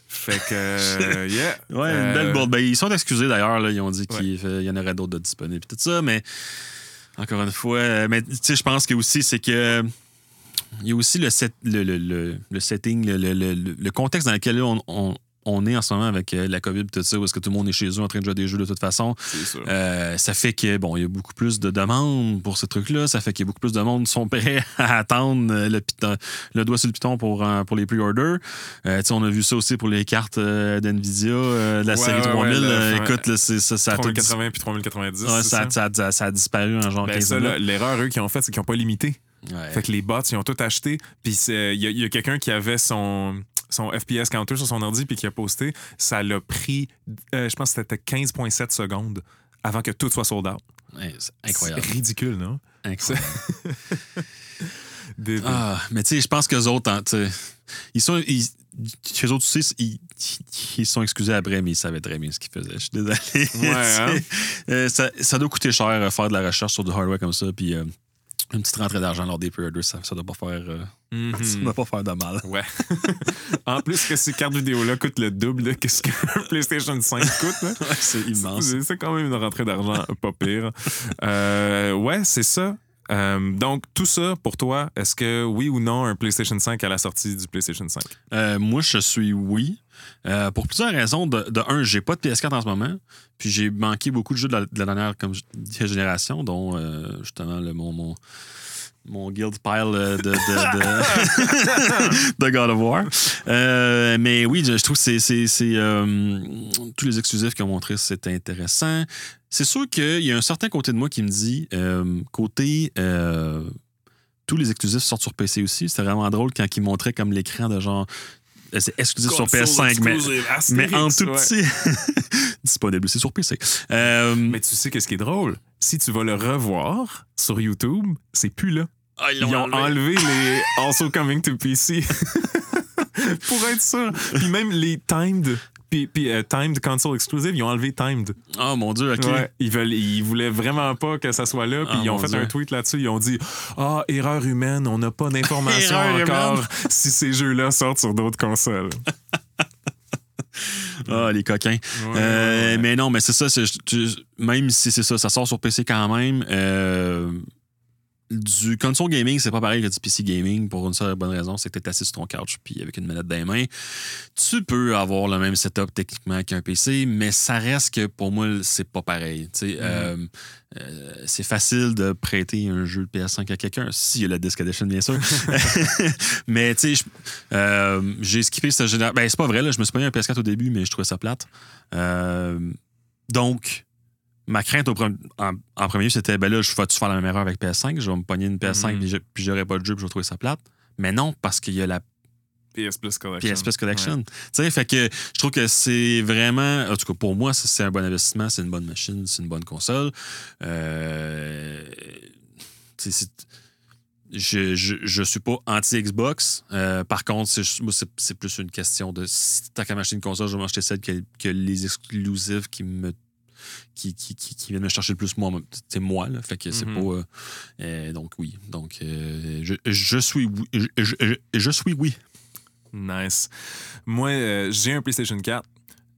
Fait que, euh, yeah. Ouais, une Euh, belle bourde. Ben, ils sont excusés d'ailleurs. là. Ils ont dit qu'il y en aurait d'autres de disponibles. Tout ça, mais encore une fois, euh, mais tu sais, je pense que aussi, c'est que. Il y a aussi le, set, le, le, le, le setting, le, le, le, le contexte dans lequel on, on, on est en ce moment avec euh, la COVID tout ça, où est-ce que tout le monde est chez eux en train de jouer à des jeux de toute façon. Sûr. Euh, ça fait que, bon, il y a beaucoup plus de demandes pour ce truc-là. Ça fait qu'il y a beaucoup plus de monde qui sont prêts à attendre euh, le, piton- le doigt sur le piton pour, pour les pre-orders. Euh, tu sais, on a vu ça aussi pour les cartes d'NVIDIA, euh, de la Ouais, série ouais, 3000. ouais, le- Euh, ouais. écoute, là, c'est- ça, ça a tout dis- 3080 puis 3090. Ouais, c'est ça, ça? ça, a- ça a disparu en genre Ben 15 ça, minutes. là, l'erreur, eux, qu'ils ont fait, c'est qu'ils n'ont pas limité. Fait que les bots, ils ont tout acheté. Puis c'est- il y a, il y a quelqu'un qui avait son, son FPS counter sur son ordi puis qui a posté. Ça l'a pris, euh, je pense que c'était 15,7 secondes avant que tout soit sold out. Ouais, c'est incroyable. C'est ridicule, non? incroyable. Des- Ah, mais tu sais, je pense qu'eux autres, hein, tu sais, ils sont. Ils, eux autres aussi, ils, ils sont excusés après, mais ils savaient très bien ce qu'ils faisaient. Je suis désolé. Ouais, hein? Euh, ça, ça doit coûter cher euh, faire de la recherche sur du hardware comme ça, puis euh, une petite rentrée d'argent lors des pre-orders, ça, ça doit pas faire. euh, Mhm. ça doit pas faire de mal. Ouais. en plus que ces cartes vidéo-là coûtent le double de ce qu'un PlayStation 5 coûte. là. c'est immense. C'est c'est quand même une rentrée d'argent pas pire. Euh, ouais, c'est ça. Euh, donc, tout ça, pour toi, est-ce que oui ou non, un PlayStation 5 à la sortie du PlayStation 5? Euh, moi, je suis oui. Euh, pour plusieurs raisons. De, de un, j'ai pas de PS4 en ce moment. Puis j'ai manqué beaucoup de jeux de la, de la dernière génération, dont justement le, mon, mon, mon guild pile euh, de, de, de, de God of War. Euh, mais oui, je trouve que c'est, euh, tous les exclusifs qu'ils ont montrés, c'est intéressant. C'est sûr qu'il y a un certain côté de moi qui me dit, euh, côté tous les exclusifs sortent sur PC aussi. C'était vraiment drôle quand ils montraient comme l'écran de genre. C'est exclusif sur PS5, mais, mais en tout petit. Disponible aussi sur PC. Euh, Mais tu sais qu'est-ce qui est drôle? Si tu vas le revoir sur YouTube, c'est plus là. Ah, Ils ont enlevé les Also Coming to PC. Pour être sûr. Puis même les timed, puis, puis, euh, timed console exclusive, ils ont enlevé timed. Oh mon dieu, ok. Ouais, ils, veulent, ils voulaient vraiment pas que ça soit là. Puis Ah, ils ont fait Dieu. un tweet là-dessus. Ils ont dit Ah, erreur humaine, on n'a pas d'informations encore humaine. si ces jeux-là sortent sur d'autres consoles. Ah, les coquins. Euh, Mais non, mais c'est ça. même si c'est ça, ça sort sur PC quand même. euh, du console gaming, c'est pas pareil que du PC gaming pour une seule bonne raison, c'est que t'es assis sur ton couch puis avec une manette dans les mains. Tu peux avoir le même setup techniquement qu'un PC, mais ça reste que pour moi, c'est pas pareil. Tu sais, euh, euh, c'est facile de prêter un jeu de PS5 à quelqu'un, s'il y a la Disc Edition, bien sûr. mais tu sais, euh, j'ai skippé cette génération. Ben, c'est pas vrai, là, je me suis payé un PS4 au début, mais je trouvais ça plate. Euh, donc, ma crainte au en, en premier, c'était ben là, je vais-tu faire la même erreur avec PS5, je vais me pogner une PS5 Mhm. puis je- puis j'aurai pas de jeu puis je vais trouver ça plate. Mais non, parce qu'il y a la PS Plus Collection. PS Plus Collection. Tu sais, fait que je trouve que c'est vraiment, en tout cas pour moi, c'est un bon investissement, c'est une bonne machine, c'est une bonne console. Euh, je, je, je suis pas anti-Xbox. Euh, par contre, c'est- plus une question de si tant qu'à m'acheter une console, je vais m'acheter celle que, que les exclusifs qui me qui, qui, qui, qui viennent me chercher le plus moi c'est moi là fait que c'est Mhm. pas euh, donc oui donc euh, je, je suis oui je, je- je- je suis oui Nice. Moi, euh, j'ai un PlayStation 4.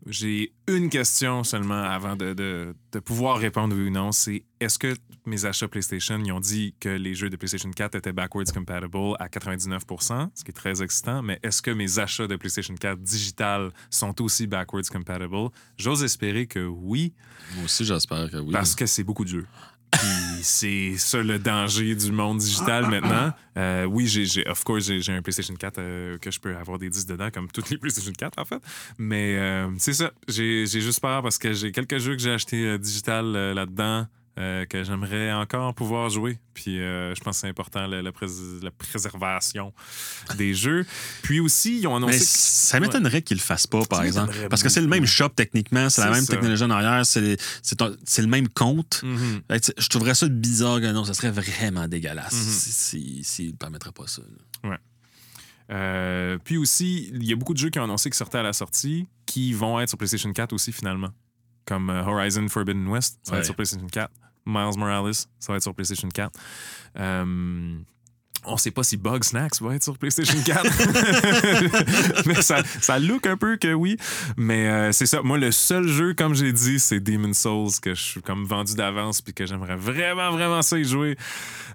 J'ai une question seulement avant de, de- de pouvoir répondre oui ou non. C'est est-ce que mes achats PlayStation, ils ont dit que les jeux de PlayStation 4 étaient backwards compatible à 99%, ce qui est très excitant, mais est-ce que mes achats de PlayStation 4 digital sont aussi backwards compatible? J'ose espérer que oui, moi aussi j'espère que oui parce que c'est beaucoup de jeux. C'est ça le danger du monde digital maintenant. Euh, oui, j'ai, of course, j'ai, un PlayStation 4 euh, que je peux avoir des disques dedans, comme toutes les PlayStation 4 en fait. Mais euh, c'est ça. J'ai, juste peur parce que j'ai quelques jeux que j'ai achetés digital là-dedans. Euh, que j'aimerais encore pouvoir jouer. Puis euh, je pense que c'est important, la, la prés- la préservation des jeux. Puis aussi, ils ont annoncé... Mais ça m'étonnerait qu'ils le fassent pas, par exemple. Parce que c'est le même shop techniquement, c'est la même ça. technologie en arrière, c'est le même compte. Mhm. Sais, je trouverais ça bizarre que non, ça serait vraiment dégueulasse Mhm. si- si- s'ils ne permettraient pas ça. là. Euh, puis aussi, il y a beaucoup de jeux qui ont annoncé qu'ils sortaient à la sortie qui vont être sur PlayStation 4 aussi finalement. Comme Horizon Forbidden West, ça va Ouais. être sur PlayStation 4. Miles Morales, ça va être sur PlayStation 4. Euh, on sait pas si Bug Snacks va être sur PlayStation 4. mais ça, ça look un peu que oui. Mais euh, c'est ça. Moi, le seul jeu, comme j'ai dit, c'est Demon's Souls que je suis comme vendu d'avance puis que j'aimerais vraiment, vraiment ça y jouer.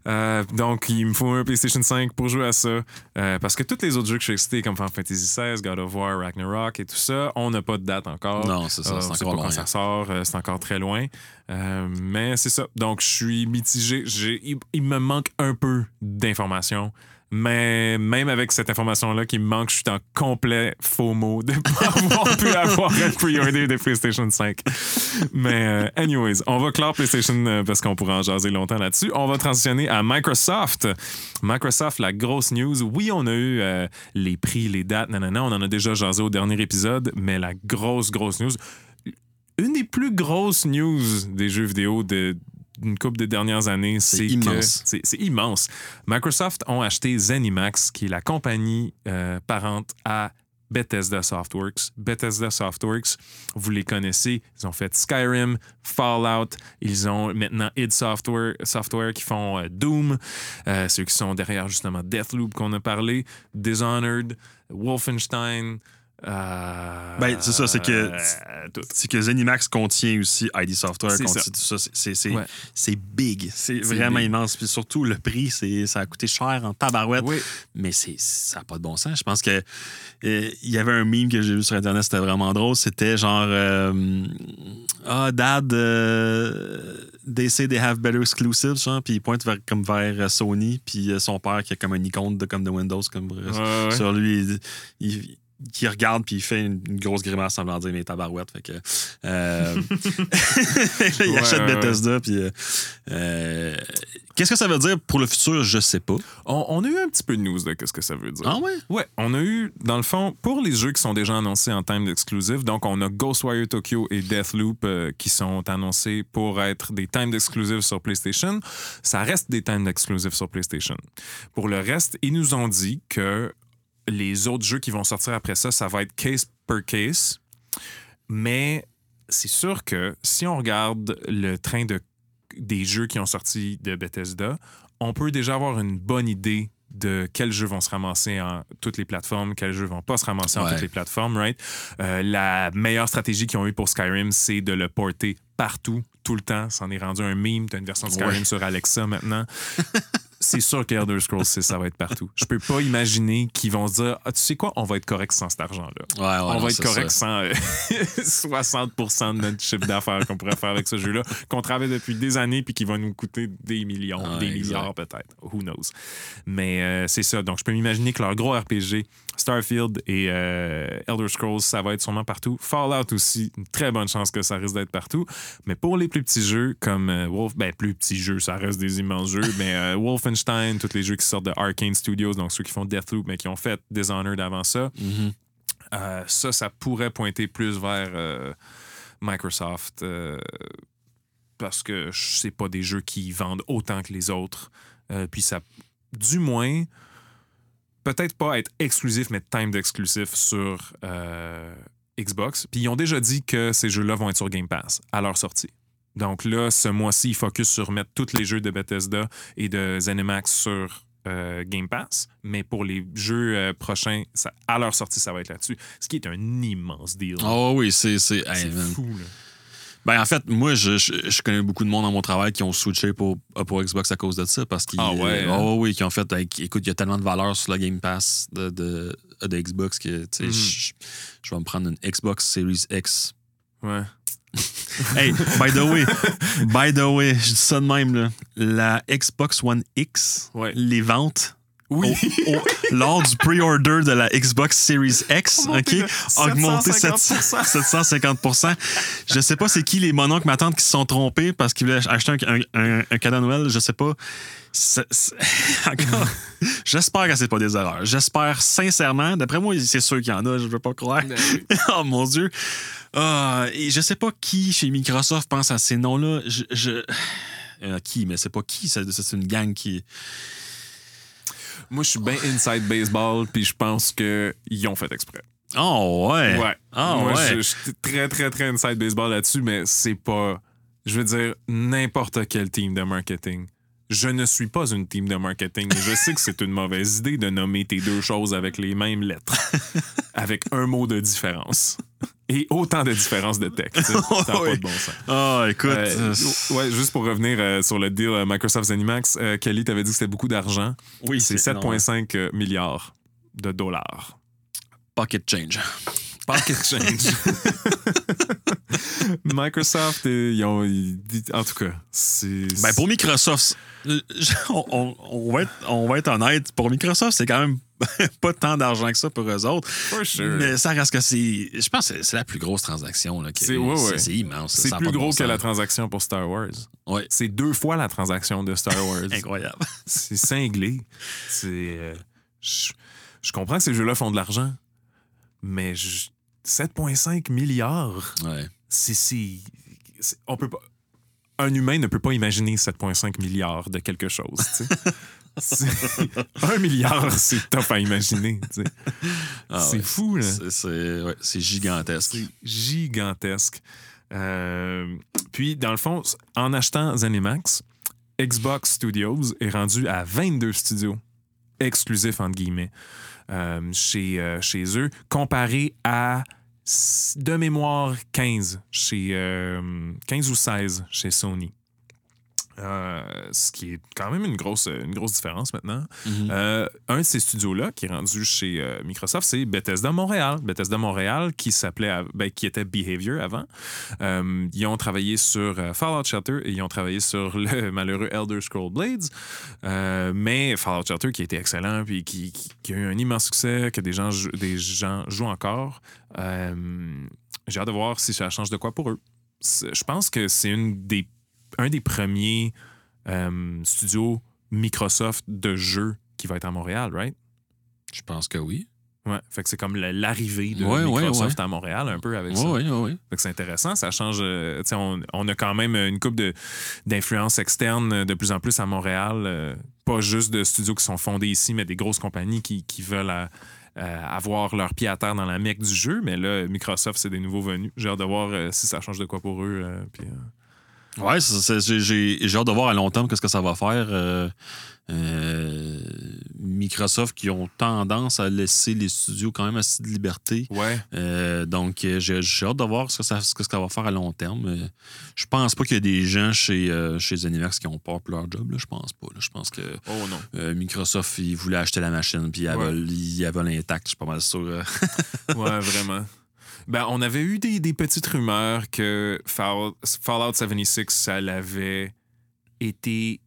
Euh, donc, il me faut un PlayStation 5 pour jouer à ça. Euh, parce que tous les autres jeux que je suis excité, comme Final Fantasy XVI, God of War, Ragnarok et tout ça, on n'a pas de date encore. Non, c'est ça, c'est encore loin. ça sort, euh, c'est encore très loin. Mais c'est ça. Donc, je suis mitigé. Il me manque un peu d'informations. Mais même avec cette information-là qui me manque, je suis en complet faux mot de pas avoir pu avoir un pre-order de PlayStation 5. Mais euh, anyways, on va clore PlayStation euh, parce qu'on pourra en jaser longtemps là-dessus. On va transitionner à Microsoft. Microsoft, la grosse news. Oui, on a eu euh, les prix, les dates, nanana. On en a déjà jasé au dernier épisode, mais la grosse, grosse news, une des plus grosses news des jeux vidéo de une couple de dernières années, C'est immense. C'est c'est immense. Microsoft ont acheté ZeniMax, qui est la compagnie euh, parente à Bethesda Softworks. Bethesda Softworks, vous les connaissez. Ils ont fait Skyrim, Fallout. Ils ont maintenant id Software, Software qui font euh, Doom. Euh, ceux qui sont derrière justement Deathloop qu'on a parlé. Dishonored, Wolfenstein. Euh, Ben, c'est ça, c'est que- euh. C'est que Zenimax contient aussi ID Software, C'est contient ça. tout ça. C'est- C'est c'est- Ouais. c'est big. C'est vraiment big. immense. Puis surtout, le prix, c'est- ça a coûté cher en tabarouette. Oui. Mais c'est ça n'a pas de bon sens. Je pense que euh, il y avait un meme que j'ai vu sur Internet, c'était vraiment drôle. C'était genre euh, Ah, Dad, they say they have better exclusives, genre, puis il pointe vers, comme vers Sony, puis son père qui a comme une icône de, comme de Windows comme, ouais. sur lui. Il, il- qui regarde puis il fait une, une grosse grimace semblant dire mes tabarouettes fait que euh, il Ouais, achète ouais, Bethesda puis euh, euh, qu'est-ce que ça veut dire pour le futur je sais pas On, on a eu un petit peu de news de qu'est-ce que ça veut dire. ah ouais? Ouais, on a eu, dans le fond, pour les jeux qui sont déjà annoncés en time exclusive, donc on a Ghostwire Tokyo et Deathloop euh, qui sont annoncés pour être des times exclusive sur PlayStation. Ça reste des times exclusive sur PlayStation. Pour le reste, ils nous ont dit que les autres jeux qui vont sortir après ça, ça va être case per case. Mais c'est sûr que si on regarde le train de, des jeux qui ont sorti de Bethesda, on peut déjà avoir une bonne idée de quels jeux vont se ramasser en toutes les plateformes, quels jeux vont pas se ramasser en toutes les plateformes, right? Euh, la meilleure stratégie qu'ils ont eue pour Skyrim, c'est de le porter partout, tout le temps. C'en est rendu un meme. Tu as une version de Skyrim Ouais. sur Alexa maintenant. c'est sûr que Elder Scrolls 6, ça va être partout. Je peux pas imaginer qu'ils vont se dire ah, tu sais quoi, on va être correct sans cet argent-là. ouais, ouais on non, va être correct ça. sans euh, 60% de notre chiffre d'affaires qu'on pourrait faire avec ce jeu-là, qu'on travaille depuis des années puis qui va nous coûter des millions, des exact. milliards peut-être. Who knows? Mais euh, c'est ça. Donc, je peux m'imaginer que leur gros RPG Starfield et euh, Elder Scrolls, ça va être sûrement partout. Fallout aussi, une très bonne chance que ça risque d'être partout. Mais pour les plus petits jeux comme euh, Wolf, ben plus petits jeux, ça reste des immenses jeux, mais euh, Wolfenstein, tous les jeux qui sortent de Arkane Studios, donc ceux qui font Deathloop, mais qui ont fait Dishonored avant ça, Mhm. euh, ça, ça pourrait pointer plus vers Microsoft parce que c'est pas des jeux qui vendent autant que les autres. Puis ça, du moins, peut-être pas être exclusif, mais timed exclusif sur euh, Xbox. Puis ils ont déjà dit que ces jeux-là vont être sur Game Pass à leur sortie. Donc là, ce mois-ci, ils focus sur mettre tous les jeux de Bethesda et de ZeniMax sur euh, Game Pass. Mais pour les jeux euh, prochains, ça- à leur sortie, ça va être là-dessus. Ce qui est un immense deal. Oh oui, c'est. C'est hey, fou, là. Ben, en fait, moi, je, je, je connais beaucoup de monde dans mon travail qui ont switché pour, pour Xbox à cause de ça. Parce qu'ils. Ah ouais, hein? Oh oui, qui ont fait. hey, écoute, il y a tellement de valeur sur la Game Pass de, de, de Xbox que, tu sais, Mhm. je, je vais me prendre une Xbox Series X. Ouais. Hey, by the way, by the way, je dis ça de même, là. La Xbox One X, Ouais. les ventes. Oui. au- au- lors du pre-order de la Xbox Series X, Augmenté OK, augmenté 750%. 750 Je sais pas c'est qui les mononcles ma tante qui se sont trompés parce qu'ils voulaient acheter un, un- un- un cadeau Noël, je sais pas. Encore. J'espère que c'est pas des erreurs. J'espère sincèrement. D'après moi, c'est sûr qu'il y en a, je veux pas croire. Ben oh mon Dieu. Ah, et je sais pas qui chez Microsoft pense à ces noms-là. Je. je- Euh, qui, mais c'est pas qui, c'est une gang qui. Moi, je suis bien inside baseball, puis je pense qu'ils ont fait exprès. Oh ouais. Ouais. Ah Moi, ouais. je, je suis très, très, très inside baseball là-dessus, mais c'est pas. Je veux dire, n'importe quel team de marketing. Je ne suis pas une team de marketing. mais Je sais que c'est une mauvaise idée de nommer tes deux choses avec les mêmes lettres, avec un mot de différence. Et autant de différences de texte. tu sais. Ça n'a pas Oui. de bon sens. Ah, écoute. Euh, ouais, juste pour revenir euh, sur le deal euh, Microsoft Zenimax, euh, Kelly t'avait dit que c'était beaucoup d'argent. oui, C'est énorme. 7,5 euh, milliards de dollars. Pocket change. Pocket change. Microsoft, ils ont, ils- en tout cas, c'est. Ben pour Microsoft, on, on- on va être, on va être honnête, pour Microsoft, c'est quand même pas tant d'argent que ça pour eux autres. For sure. Mais ça reste que c'est. Je pense que c'est- la plus grosse transaction. C'est- ouais, ouais. Immense. c'est plus gros bon que la transaction pour Star Wars. Ouais. C'est deux fois la transaction de Star Wars. Incroyable. c'est cinglé. C'est. euh, je, je comprends que ces jeux-là font de l'argent, mais je- 7,5 milliards. Ouais. c'est, on peut pas un humain ne peut pas imaginer 7,5 milliards de quelque chose un milliard c'est top à imaginer. Ah c'est ouais. fou là C'est ouais, gigantesque. c'est gigantesque Euh, puis dans le fond en achetant ZeniMax Xbox Studios est rendu à 22 studios exclusifs entre guillemets euh, chez, euh, chez eux comparé à de mémoire 15 chez euh, 15 ou 16 chez Sony. Euh, ce qui est quand même une grosse, une grosse différence maintenant. Mhm. Euh, un de ces studios-là qui est rendu chez euh, Microsoft, c'est Bethesda Montréal. Bethesda Montréal qui s'appelait, ben, qui était Behavior avant. Euh, ils ont travaillé sur euh, Fallout Shelter et ils ont travaillé sur le malheureux Elder Scrolls Blades. Euh, mais Fallout Shelter qui a été excellent puis qui, qui- qui a eu un immense succès, que des gens, des gens jouent encore. Euh, J'ai hâte de voir si ça change de quoi pour eux. Je pense que c'est une des, un des premiers euh, studios Microsoft de jeux qui va être à Montréal, right? Je pense que oui. Ouais. Fait que c'est comme l'arrivée de Ouais, Microsoft ouais. à Montréal un peu avec ça. oui, oui. Fait que c'est intéressant, ça change. euh, on, on a quand même une coupe d'influence externe euh, de plus en plus à Montréal. euh, pas juste de studios qui sont fondés ici, mais des grosses compagnies qui, qui veulent avoir leur pied à terre dans la mecque du jeu. Mais là, Microsoft, c'est des nouveaux venus. J'ai hâte de voir euh, si ça change de quoi pour eux. puis, Ouais, j'ai- hâte de voir à long terme qu'est-ce que ça va faire. euh, euh, Microsoft qui ont tendance à laisser les studios quand même assez de liberté. Ouais. Euh, donc, euh, j'ai hâte de voir ce que, ça, ce que ça va faire à long terme. Je pense pas qu'il y a des gens chez, chez Zenimax qui ont peur pour leur job. Là. Je pense pas. là. Je pense que Oh non. Microsoft, ils voulaient acheter la machine, puis ils Ouais. veulent intacte. Je suis pas mal sûr. Ouais, vraiment. Ben, on avait eu des, des petites rumeurs que Fall- Fallout 76, ça l'avait été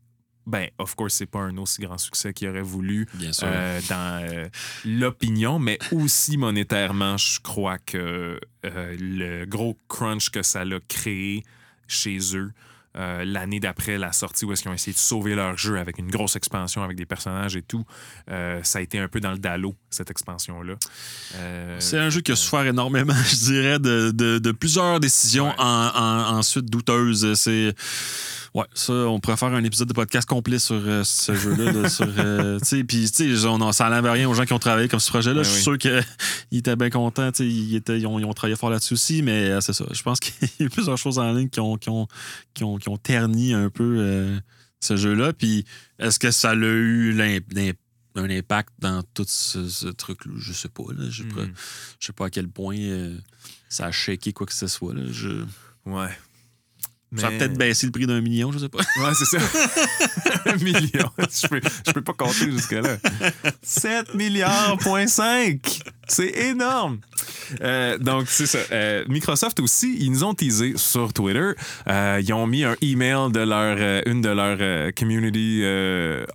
ben, of course, c'est pas un aussi grand succès qu'il aurait voulu Bien sûr. euh, dans euh, l'opinion, mais aussi monétairement, je crois que euh, le gros crunch que ça l'a créé chez eux. Euh, L'année d'après la sortie, où est-ce qu'ils ont essayé de sauver leur jeu avec une grosse expansion, avec des personnages et tout, euh, ça a été un peu dans le dallo, cette expansion-là. Euh, C'est un jeu qui a souffert énormément, je dirais, de, de- de plusieurs décisions Ouais. en- en- ensuite douteuses. C'est. Ouais, ça, on pourrait faire un épisode de podcast complet sur euh, ce jeu-là. là, sur, euh, Puis, tu sais, on- ça n'enlève rien aux gens qui ont travaillé comme ce projet-là. Ben je suis sûr qu'ils étaient bien contents. Ils, étaient- ils ont, ils ont travaillé fort là-dessus aussi, mais euh, c'est ça. Je pense qu'il y a plusieurs choses en ligne qui ont, qui ont, qui ont, qui ont terni un peu euh, ce jeu-là. Puis, est-ce que ça a eu un impact dans tout ce, ce truc-là? Je sais pas. Là. Je sais pas mhm. je sais pas à quel point euh, ça a shaké quoi que ce soit. Là. Je... Ouais. Ça a peut-être baissé le prix d'un million, je sais pas. Ouais, c'est ça. Un million. Je peux, je peux pas compter jusque-là. 7 milliards, point 5. C'est énorme. Euh, donc, c'est ça. Euh, Microsoft aussi, ils nous ont teasé sur Twitter. Euh, ils ont mis un email de leur, une de leurs community,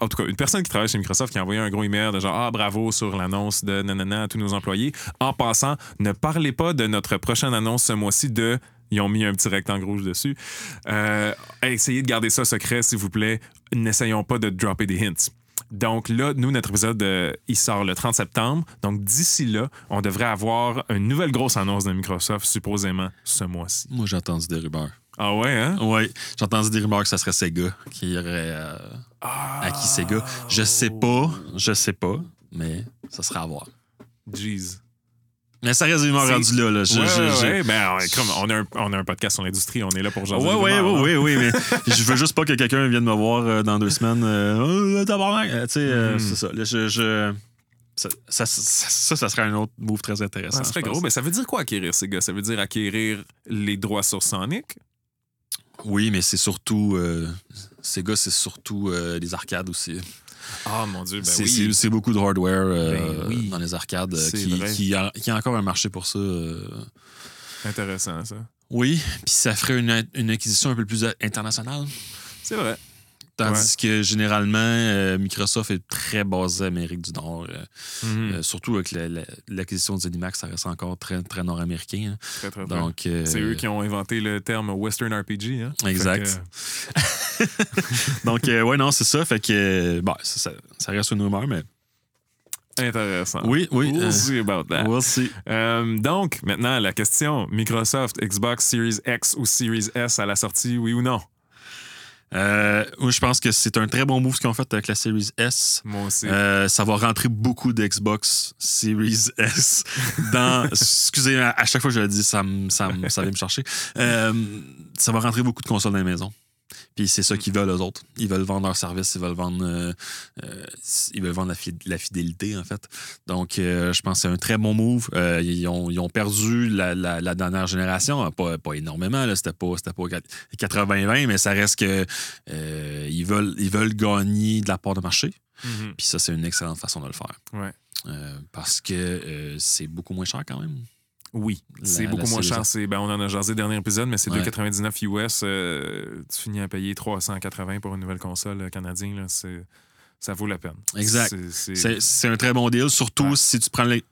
en tout cas, une personne qui travaille chez Microsoft qui a envoyé un gros email de genre Ah, bravo sur l'annonce de nanana à tous nos employés. En passant, ne parlez pas de notre prochaine annonce ce mois-ci de. Ils ont mis un petit rectangle rouge dessus. Euh, essayez de garder ça secret, s'il vous plaît. N'essayons pas de dropper des hints. Donc là, nous, notre épisode, euh, il sort le 30 septembre. Donc d'ici là, on devrait avoir une nouvelle grosse annonce de Microsoft, supposément ce mois-ci. Moi, j'ai entendu des rumeurs. Ah ouais, hein? Ouais, j'ai entendu des rumeurs que ça serait Sega qui aurait euh, acquis Sega. Je sais pas, je sais pas, mais ça serait à voir. Jeez. Mais ça reste C'est- rendues là. là. Je- ouais, je- ouais, je- ouais. Ben, on, comme on, a un, on a un podcast sur l'industrie, on est là pour jaser Ouais, ouais, ouais, hein. oui, oui, mais je veux juste pas que quelqu'un vienne me voir euh, dans deux semaines. Euh, oh! Euh, tu sais, euh, Mhm. c'est ça. Là, je, ça, ça, ça, ça, ça serait un autre move très intéressant. Ça serait gros. Mais ça veut dire quoi acquérir ces gars? Ça veut dire acquérir les droits sur Sonic? Oui, mais c'est surtout. euh, Sega, c'est surtout les arcades aussi. Ah mon Dieu, ben c'est oui. c'est- beaucoup de hardware euh, Ben oui. dans les arcades euh, C'est qui, qui, a, qui a encore un marché pour ça. euh. Intéressant, ça. Oui, puis ça ferait une, une acquisition un peu plus internationale. C'est vrai. Tandis que généralement, euh, Microsoft est très basé Amérique du Nord. euh, Mhm. euh, surtout avec la- la- l'acquisition de ZeniMax, ça reste encore très, très nord-américain. hein. Très, très. Donc, C'est eux qui ont inventé le terme Western RPG. Hein? Exact. Donc, ouais, non, c'est ça. Fait que, bon, ça, ça- ça reste une rumeur, mais. intéressant. Oui, oui. We'll see about that. we'll see. Euh, donc, maintenant, la question Microsoft, Xbox Series X ou Series S à la sortie, oui ou non? Euh, oui, je pense que c'est un très bon move ce qu'ils ont fait avec la Series S. Moi aussi. Euh, ça va rentrer beaucoup d'Xbox Series S dans. excusez, à, à chaque fois que je le dis, ça, me- ça, me- ça vient me chercher. Euh, ça va rentrer beaucoup de consoles dans la maison. Puis c'est ça qu'ils veulent, eux autres. Ils veulent vendre leur service, ils veulent vendre, euh, euh, ils veulent vendre la, fi- la fidélité, en fait. Donc, euh, je pense que c'est un très bon move. Ils, ont, ils ont perdu la, la- la dernière génération, pas, pas énormément, c'était pas, pas 80-20, mais ça reste que ils, veulent, ils veulent gagner de la part de marché. Mhm. Puis ça, c'est une excellente façon de le faire. Ouais. Parce que c'est beaucoup moins cher quand même. Oui, c'est beaucoup moins cher. Ben, on en a jasé le dernier épisode, mais c'est Ouais. 2,99 US. euh, tu finis à payer 380 pour une nouvelle console euh, canadienne. Ça vaut la peine. Exact. C'est- un très bon deal, surtout Ouais. si tu prends le,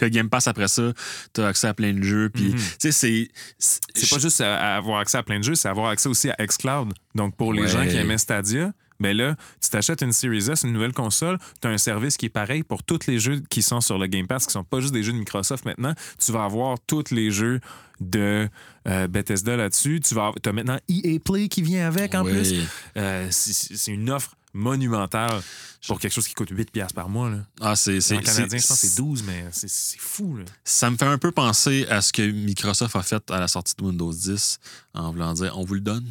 le Game Pass après ça, tu as accès à plein de jeux. Puis, sais, c'est. C'est pas juste avoir accès à plein de jeux, c'est avoir accès aussi à xCloud. Donc, pour les Ouais. gens qui aimaient Stadia, ben là, tu t'achètes une Series S, une nouvelle console, tu as un service qui est pareil pour tous les jeux qui sont sur le Game Pass, qui sont pas juste des jeux de Microsoft maintenant. Tu vas avoir tous les jeux de euh, Bethesda là-dessus. Tu vas as maintenant EA Play qui vient avec en plus. Euh, c'est une offre monumentale pour quelque chose qui coûte 8$ piastres par mois. Là. Ah, c'est. c'est- En canadien, c'est- je pense que c'est 12, mais c'est- fou. Là. Ça me fait un peu penser à ce que Microsoft a fait à la sortie de Windows 10 en voulant dire on vous le donne.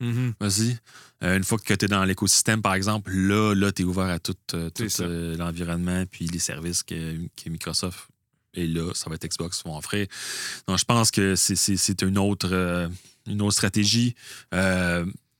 Mhm. Vas-y. Euh, une fois que tu es dans l'écosystème, par exemple, là, là tu es ouvert à tout, euh, tout, euh, l'environnement puis les services que, que Microsoft est là. Ça va être Xbox qui vont offrir. Donc, je pense que c'est- une autre, une autre stratégie.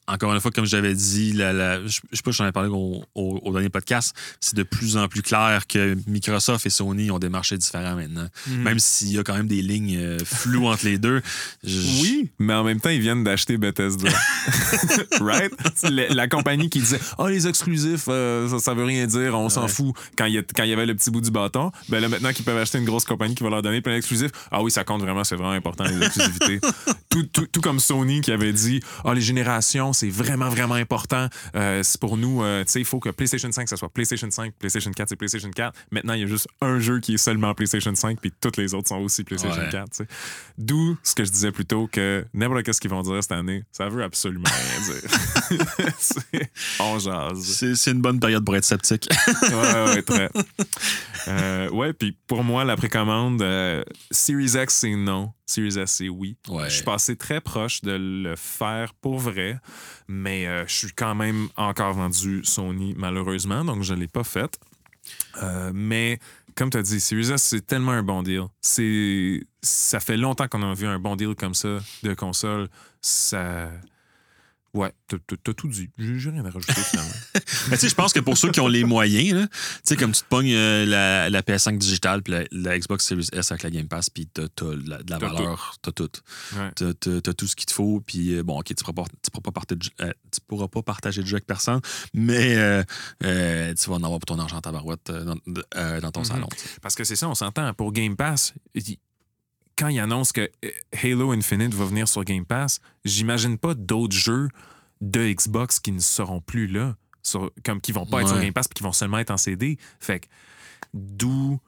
Encore une fois, comme j'avais dit, la, la- je je sais pas si j'en ai parlé au, au- au dernier podcast, c'est de plus en plus clair que Microsoft et Sony ont des marchés différents maintenant. Mhm. Même s'il y a quand même des lignes euh, floues entre les deux. je- Oui, mais en même temps, ils viennent d'acheter Bethesda. right? La, la compagnie qui disait Ah, les exclusifs, euh, ça, ça veut rien dire, on s'en Ouais. fout. Quand il y, a- quand il y avait le petit bout du bâton, ben là, maintenant qu'ils peuvent acheter une grosse compagnie qui va leur donner plein d'exclusifs, ah oui, ça compte vraiment, c'est vraiment important, les exclusivités. tout, tout- tout comme Sony qui avait dit Ah, les générations, c'est vraiment, vraiment important. Euh, c'est pour nous, euh, tu sais, il faut que PlayStation 5, ça soit PlayStation 5, PlayStation 4, c'est PlayStation 4. Maintenant, il y a juste un jeu qui est seulement PlayStation 5, puis toutes les autres sont aussi PlayStation Ouais. 4. tu sais. D'où ce que je disais plus tôt que n'importe qu'est-ce qu'ils vont dire cette année, ça veut absolument rien dire. On jase. C'est c'est une bonne période pour être sceptique. Ouais, ouais, très. Euh, ouais, puis pour moi, la précommande, Series X, c'est non. Series S, c'est oui. Ouais. Je suis passé très proche de le faire pour vrai, mais euh, je suis quand même encore vendu Sony, malheureusement, donc je ne l'ai pas fait. Euh, mais comme tu as dit, Series S, c'est tellement un bon deal. C'est, ça fait longtemps qu'on a vu un bon deal comme ça de console. Ça. Ouais, t'as, tout dit. J'ai, rien à rajouter finalement. Mais tu sais, je pense que pour ceux qui ont les moyens, là, tu sais, comme tu te pognes euh, la, la PS5 digitale puis la, la Xbox Series S avec la Game Pass, puis t'as la, de la valeur, t'as tout. Ouais. T'as t'as tout ce qu'il te faut, puis euh, bon, OK, tu pourras pas, tu pourras pas, partager, euh, tu pourras pas partager de jeu avec personne, mais euh, euh, tu vas en avoir pour ton argent en tabarouette euh, dans, euh, dans ton Mhm. salon. Parce que c'est ça, on s'entend. Pour Game Pass, quand ils annoncent que euh, Halo Infinite va venir sur Game Pass, j'imagine pas d'autres jeux de Xbox qui ne seront plus là, sur- comme qui vont pas être sur. Game Pass qui vont seulement être en CD. Fait que d'où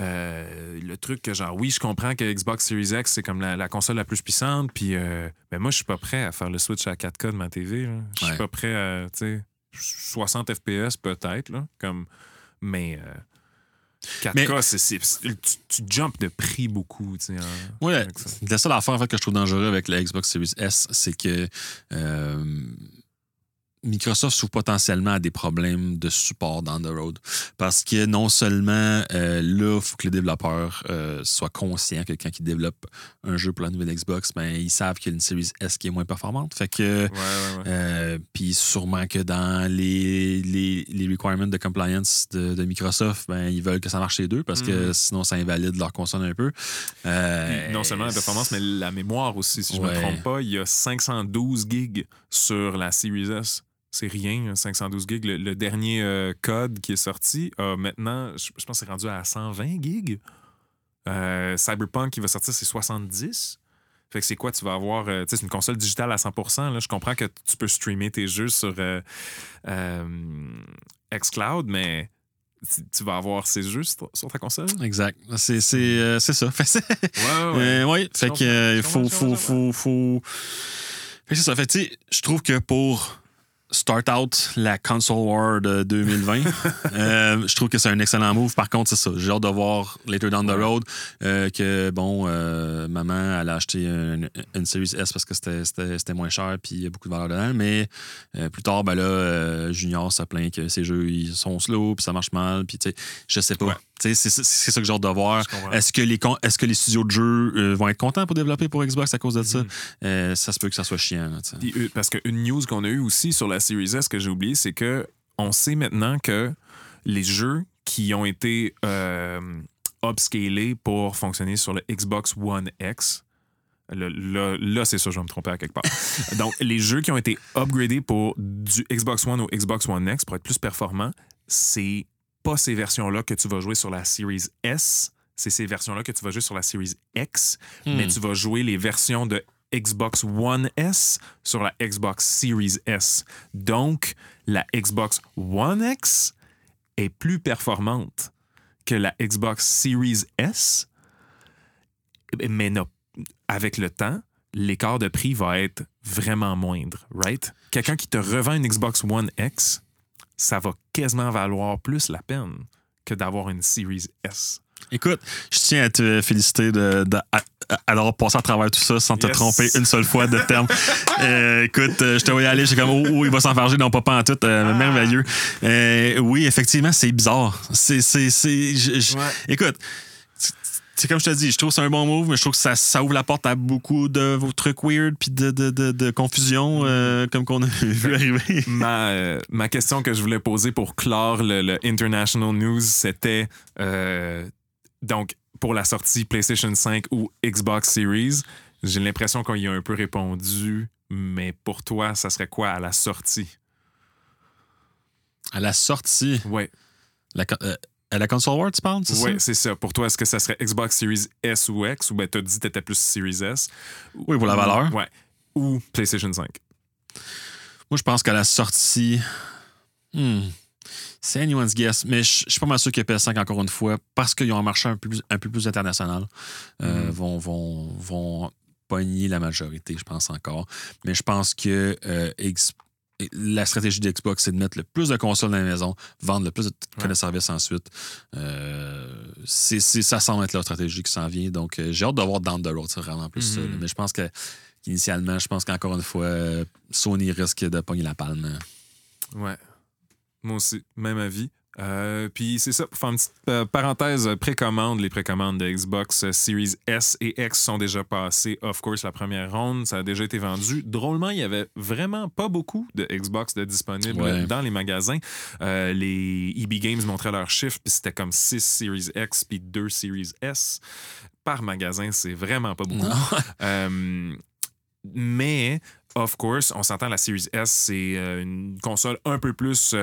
euh, le truc que genre oui, je comprends que Xbox Series X c'est comme la, la console la plus puissante, puis euh, ben moi je suis pas prêt à faire le switch à 4K de ma TV. Je suis Ouais. pas prêt à tu sais 60 FPS peut-être là, comme mais euh, 4K, Mais- c'est, tu, tu jumps de prix beaucoup. tu sais, en- Ouais, la seule affaire en fait, que je trouve dangereux avec la Xbox Series S, c'est que euh, Microsoft s'ouvre potentiellement à des problèmes de support down the road. Parce que non seulement euh, là, il faut que les développeurs euh, soient conscients que quand ils développent un jeu pour la nouvelle Xbox, ben, ils savent qu'il y a une Series S qui est moins performante. Fait que. Ouais, ouais, ouais. Euh, Puis sûrement que dans les, les, les requirements de compliance de, de Microsoft, ben, ils veulent que ça marche les deux parce que Mhm. sinon ça invalide leur console un peu. Puis non seulement la performance, mais la mémoire aussi, si je ne me trompe pas. Il y a 512 gigs sur la Series S. C'est rien, hein, 512 gigs. Le, le dernier euh, code qui est sorti a maintenant, je, je pense que c'est rendu à 120 gigs. Euh, Cyberpunk qui va sortir, c'est 70. Fait que c'est quoi, tu vas avoir. euh, tu sais, c'est une console digitale à 100%. Là. Je comprends que tu peux streamer tes jeux sur euh, euh, xCloud, mais tu, vas avoir ces jeux sur, ta console? Exact. C'est c'est, euh, c'est ça. Ouais, ouais. euh, ouais, fait que euh, faut, faut, faut, faut. Fait que c'est ça. Fait que, tu sais, je trouve que pour start out la console war de 2020, euh, je trouve que c'est un excellent move. Par contre, c'est ça. J'ai hâte de voir later down the road euh, que, bon, euh, maman, elle a acheté une, une Series S parce que c'était- moins cher puis il y a beaucoup de valeur dedans. Mais plus tard, ben là, Junior se plaint que ces jeux, ils sont slow puis ça marche mal. Puis, tu sais, je sais pas. Ouais. C'est ça que j'ai hâte de voir. Est-ce que, les con- est-ce que les studios de jeux euh, vont être contents pour développer pour Xbox à cause de ça? Mhm. Euh, ça se peut que ça soit chiant. là. Puis, euh, parce qu'une news qu'on a eue aussi sur la Series S que j'ai oublié, c'est que on sait maintenant que les jeux qui ont été upscalés pour fonctionner sur le Xbox One X, le- là, c'est ça, je vais me tromper à quelque part. Donc, les jeux qui ont été upgradés pour du Xbox One au Xbox One X pour être plus performants, c'est pas ces versions-là que tu vas jouer sur la Series S, c'est ces versions-là que tu vas jouer sur la Series X, mais Hmm. tu vas jouer les versions de Xbox One S sur la Xbox Series S. Donc, la Xbox One X est plus performante que la Xbox Series S, mais avec le temps, l'écart de prix va être vraiment moindre, right? Quelqu'un qui te revend une Xbox One X, ça va quasiment valoir plus la peine que d'avoir une Series S. Écoute, je tiens à te féliciter de, de- d'avoir passé à travers tout ça sans te Yes. tromper une seule fois de terme. Euh, écoute, euh, je te voyais aller, j'étais comme, oh, oh, il va s'enfarger, non, pas, pas en tout, euh, merveilleux. Euh, oui, effectivement, c'est bizarre. C'est, c'est, Ouais. Écoute, c'est comme je te dis, je trouve que c'est un bon move, mais je trouve que ça, ça ouvre la porte à beaucoup de vos trucs weird puis de, de, de, de confusion, euh, comme qu'on a vu arriver. ma, euh, ma question que je voulais poser pour clore le, le International News, c'était euh, donc pour la sortie PlayStation 5 ou Xbox Series. J'ai l'impression qu'on y a un peu répondu, mais pour toi, ça serait quoi à la sortie? À la sortie, la, euh, à la console war, tu parles, c'est Oui, c'est ça. Pour toi, est-ce que ça serait Xbox Series S ou X? Ou ben t'as dit que t'étais plus Series S? Oui, pour la valeur. Ouais. Ou PlayStation 5. Moi, je pense qu'à la sortie. hmm, c'est anyone's guess, mais je je suis pas mal sûr que PS5, encore une fois, parce qu'ils ont un marché un peu plus, un peu plus international, euh, Mhm. vont, vont, vont pogner la majorité, je pense encore. Mais je pense que euh, X- la stratégie d'Xbox, c'est de mettre le plus de consoles dans la maison, vendre le plus de Ouais. services ensuite. Euh, c'est, ça semble être leur stratégie qui s'en vient. Donc, euh, j'ai hâte de voir down the road, c'est vraiment plus. Mhm. là. Mais je pense que initialement, je pense qu'encore une fois, euh, Sony risque de pogner la palme. Ouais. Moi aussi, même avis. Euh, puis c'est ça, pour faire une petite euh, parenthèse, euh, précommande, les précommandes de Xbox Series S et X sont déjà passées. Of course, la première ronde, ça a déjà été vendu. Drôlement, il y avait vraiment pas beaucoup de Xbox de disponibles Ouais. dans les magasins. Euh, les EB Games montraient leurs chiffres, puis c'était comme 6 Series X puis 2 Series S par magasin. C'est vraiment pas beaucoup. Mais, of course, on s'entend, la Series S, c'est une console un peu plus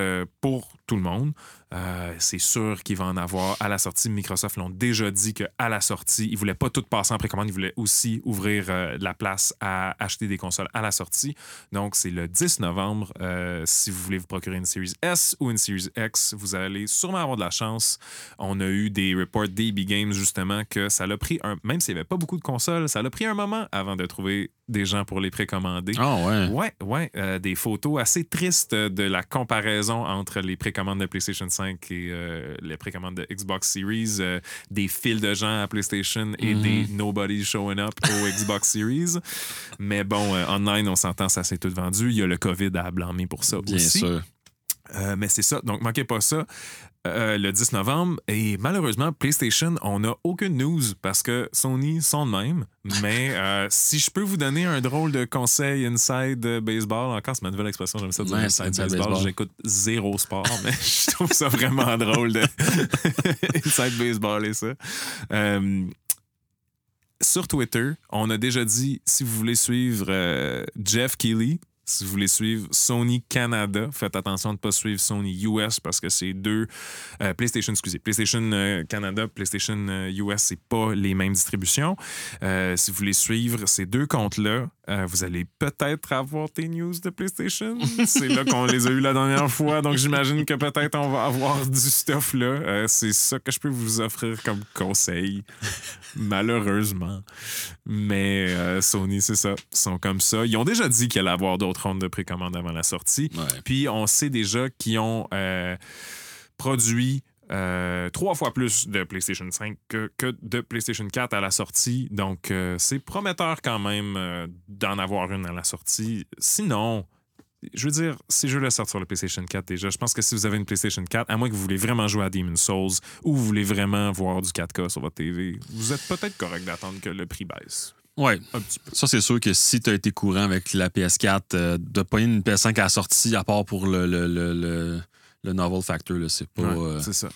pour tout le monde. Euh, c'est sûr qu'il va en avoir à la sortie. Microsoft l'ont déjà dit qu'à la sortie, ils ne voulaient pas tout passer en précommande, ils voulaient aussi ouvrir euh, la place à acheter des consoles à la sortie. Donc, c'est le 10 novembre. Euh, si vous voulez vous procurer une Series S ou une Series X, vous allez sûrement avoir de la chance. On a eu des reports d'AB Games, justement, que ça l'a pris, un, même s'il n'y avait pas beaucoup de consoles, ça l'a pris un moment avant de trouver des gens pour les précommander. Ah ouais. Ouais, ouais, euh, des photos assez tristes de la comparaison entre les précommandes de PlayStation 5 et euh, les précommandes de Xbox Series, euh, des files de gens à PlayStation et Mhm. des nobody showing up au Xbox Series. Mais bon, euh, online, on s'entend, ça s'est tout vendu. Il y a le COVID à blâmer pour ça Bien aussi. sûr. Euh, mais c'est ça, donc manquez pas ça. euh, le 10 novembre. Et malheureusement, PlayStation, on n'a aucune news parce que Sony sont de même. Mais euh, si je peux vous donner un drôle de conseil inside baseball, encore c'est ma nouvelle expression, j'aime ça dire Ouais, inside, inside baseball. baseball. J'écoute zéro sport, mais je trouve ça vraiment drôle de inside baseball et ça. Sur Twitter, on a déjà dit si vous voulez suivre euh, Jeff Keighley, si vous voulez suivre Sony Canada, faites attention de ne pas suivre Sony US parce que c'est deux. euh, PlayStation, excusez. PlayStation euh, Canada, PlayStation euh, US, c'est pas les mêmes distributions. Euh, si vous voulez suivre ces deux comptes-là, euh, vous allez peut-être avoir des news de PlayStation. c'est là qu'on les a eu la dernière fois, donc j'imagine que peut-être on va avoir du stuff là. Euh, c'est ça que je peux vous offrir comme conseil, malheureusement. Mais euh, Sony, c'est ça, sont comme ça. Ils ont déjà dit qu'il allait avoir d'autres rondes de précommande avant la sortie. Ouais. Puis on sait déjà qu'ils ont produit euh, trois fois plus de PlayStation 5 que, que de PlayStation 4 à la sortie. Donc euh, c'est prometteur quand même euh, d'en avoir une à la sortie. Sinon, je veux dire, ces jeux-là sortent sur le PlayStation 4 déjà. Je pense que si vous avez une PlayStation 4, à moins que vous voulez vraiment jouer à Demon's Souls ou vous voulez vraiment voir du 4K sur votre TV, vous êtes peut-être correct d'attendre que le prix baisse. Peu. Ça, c'est sûr que si tu as été courant avec la PS4, euh, de pas une PS5 à la sortie, à part pour le, le, le, le, le Novel Factor, là, c'est pas. Ouais, euh, c'est ça.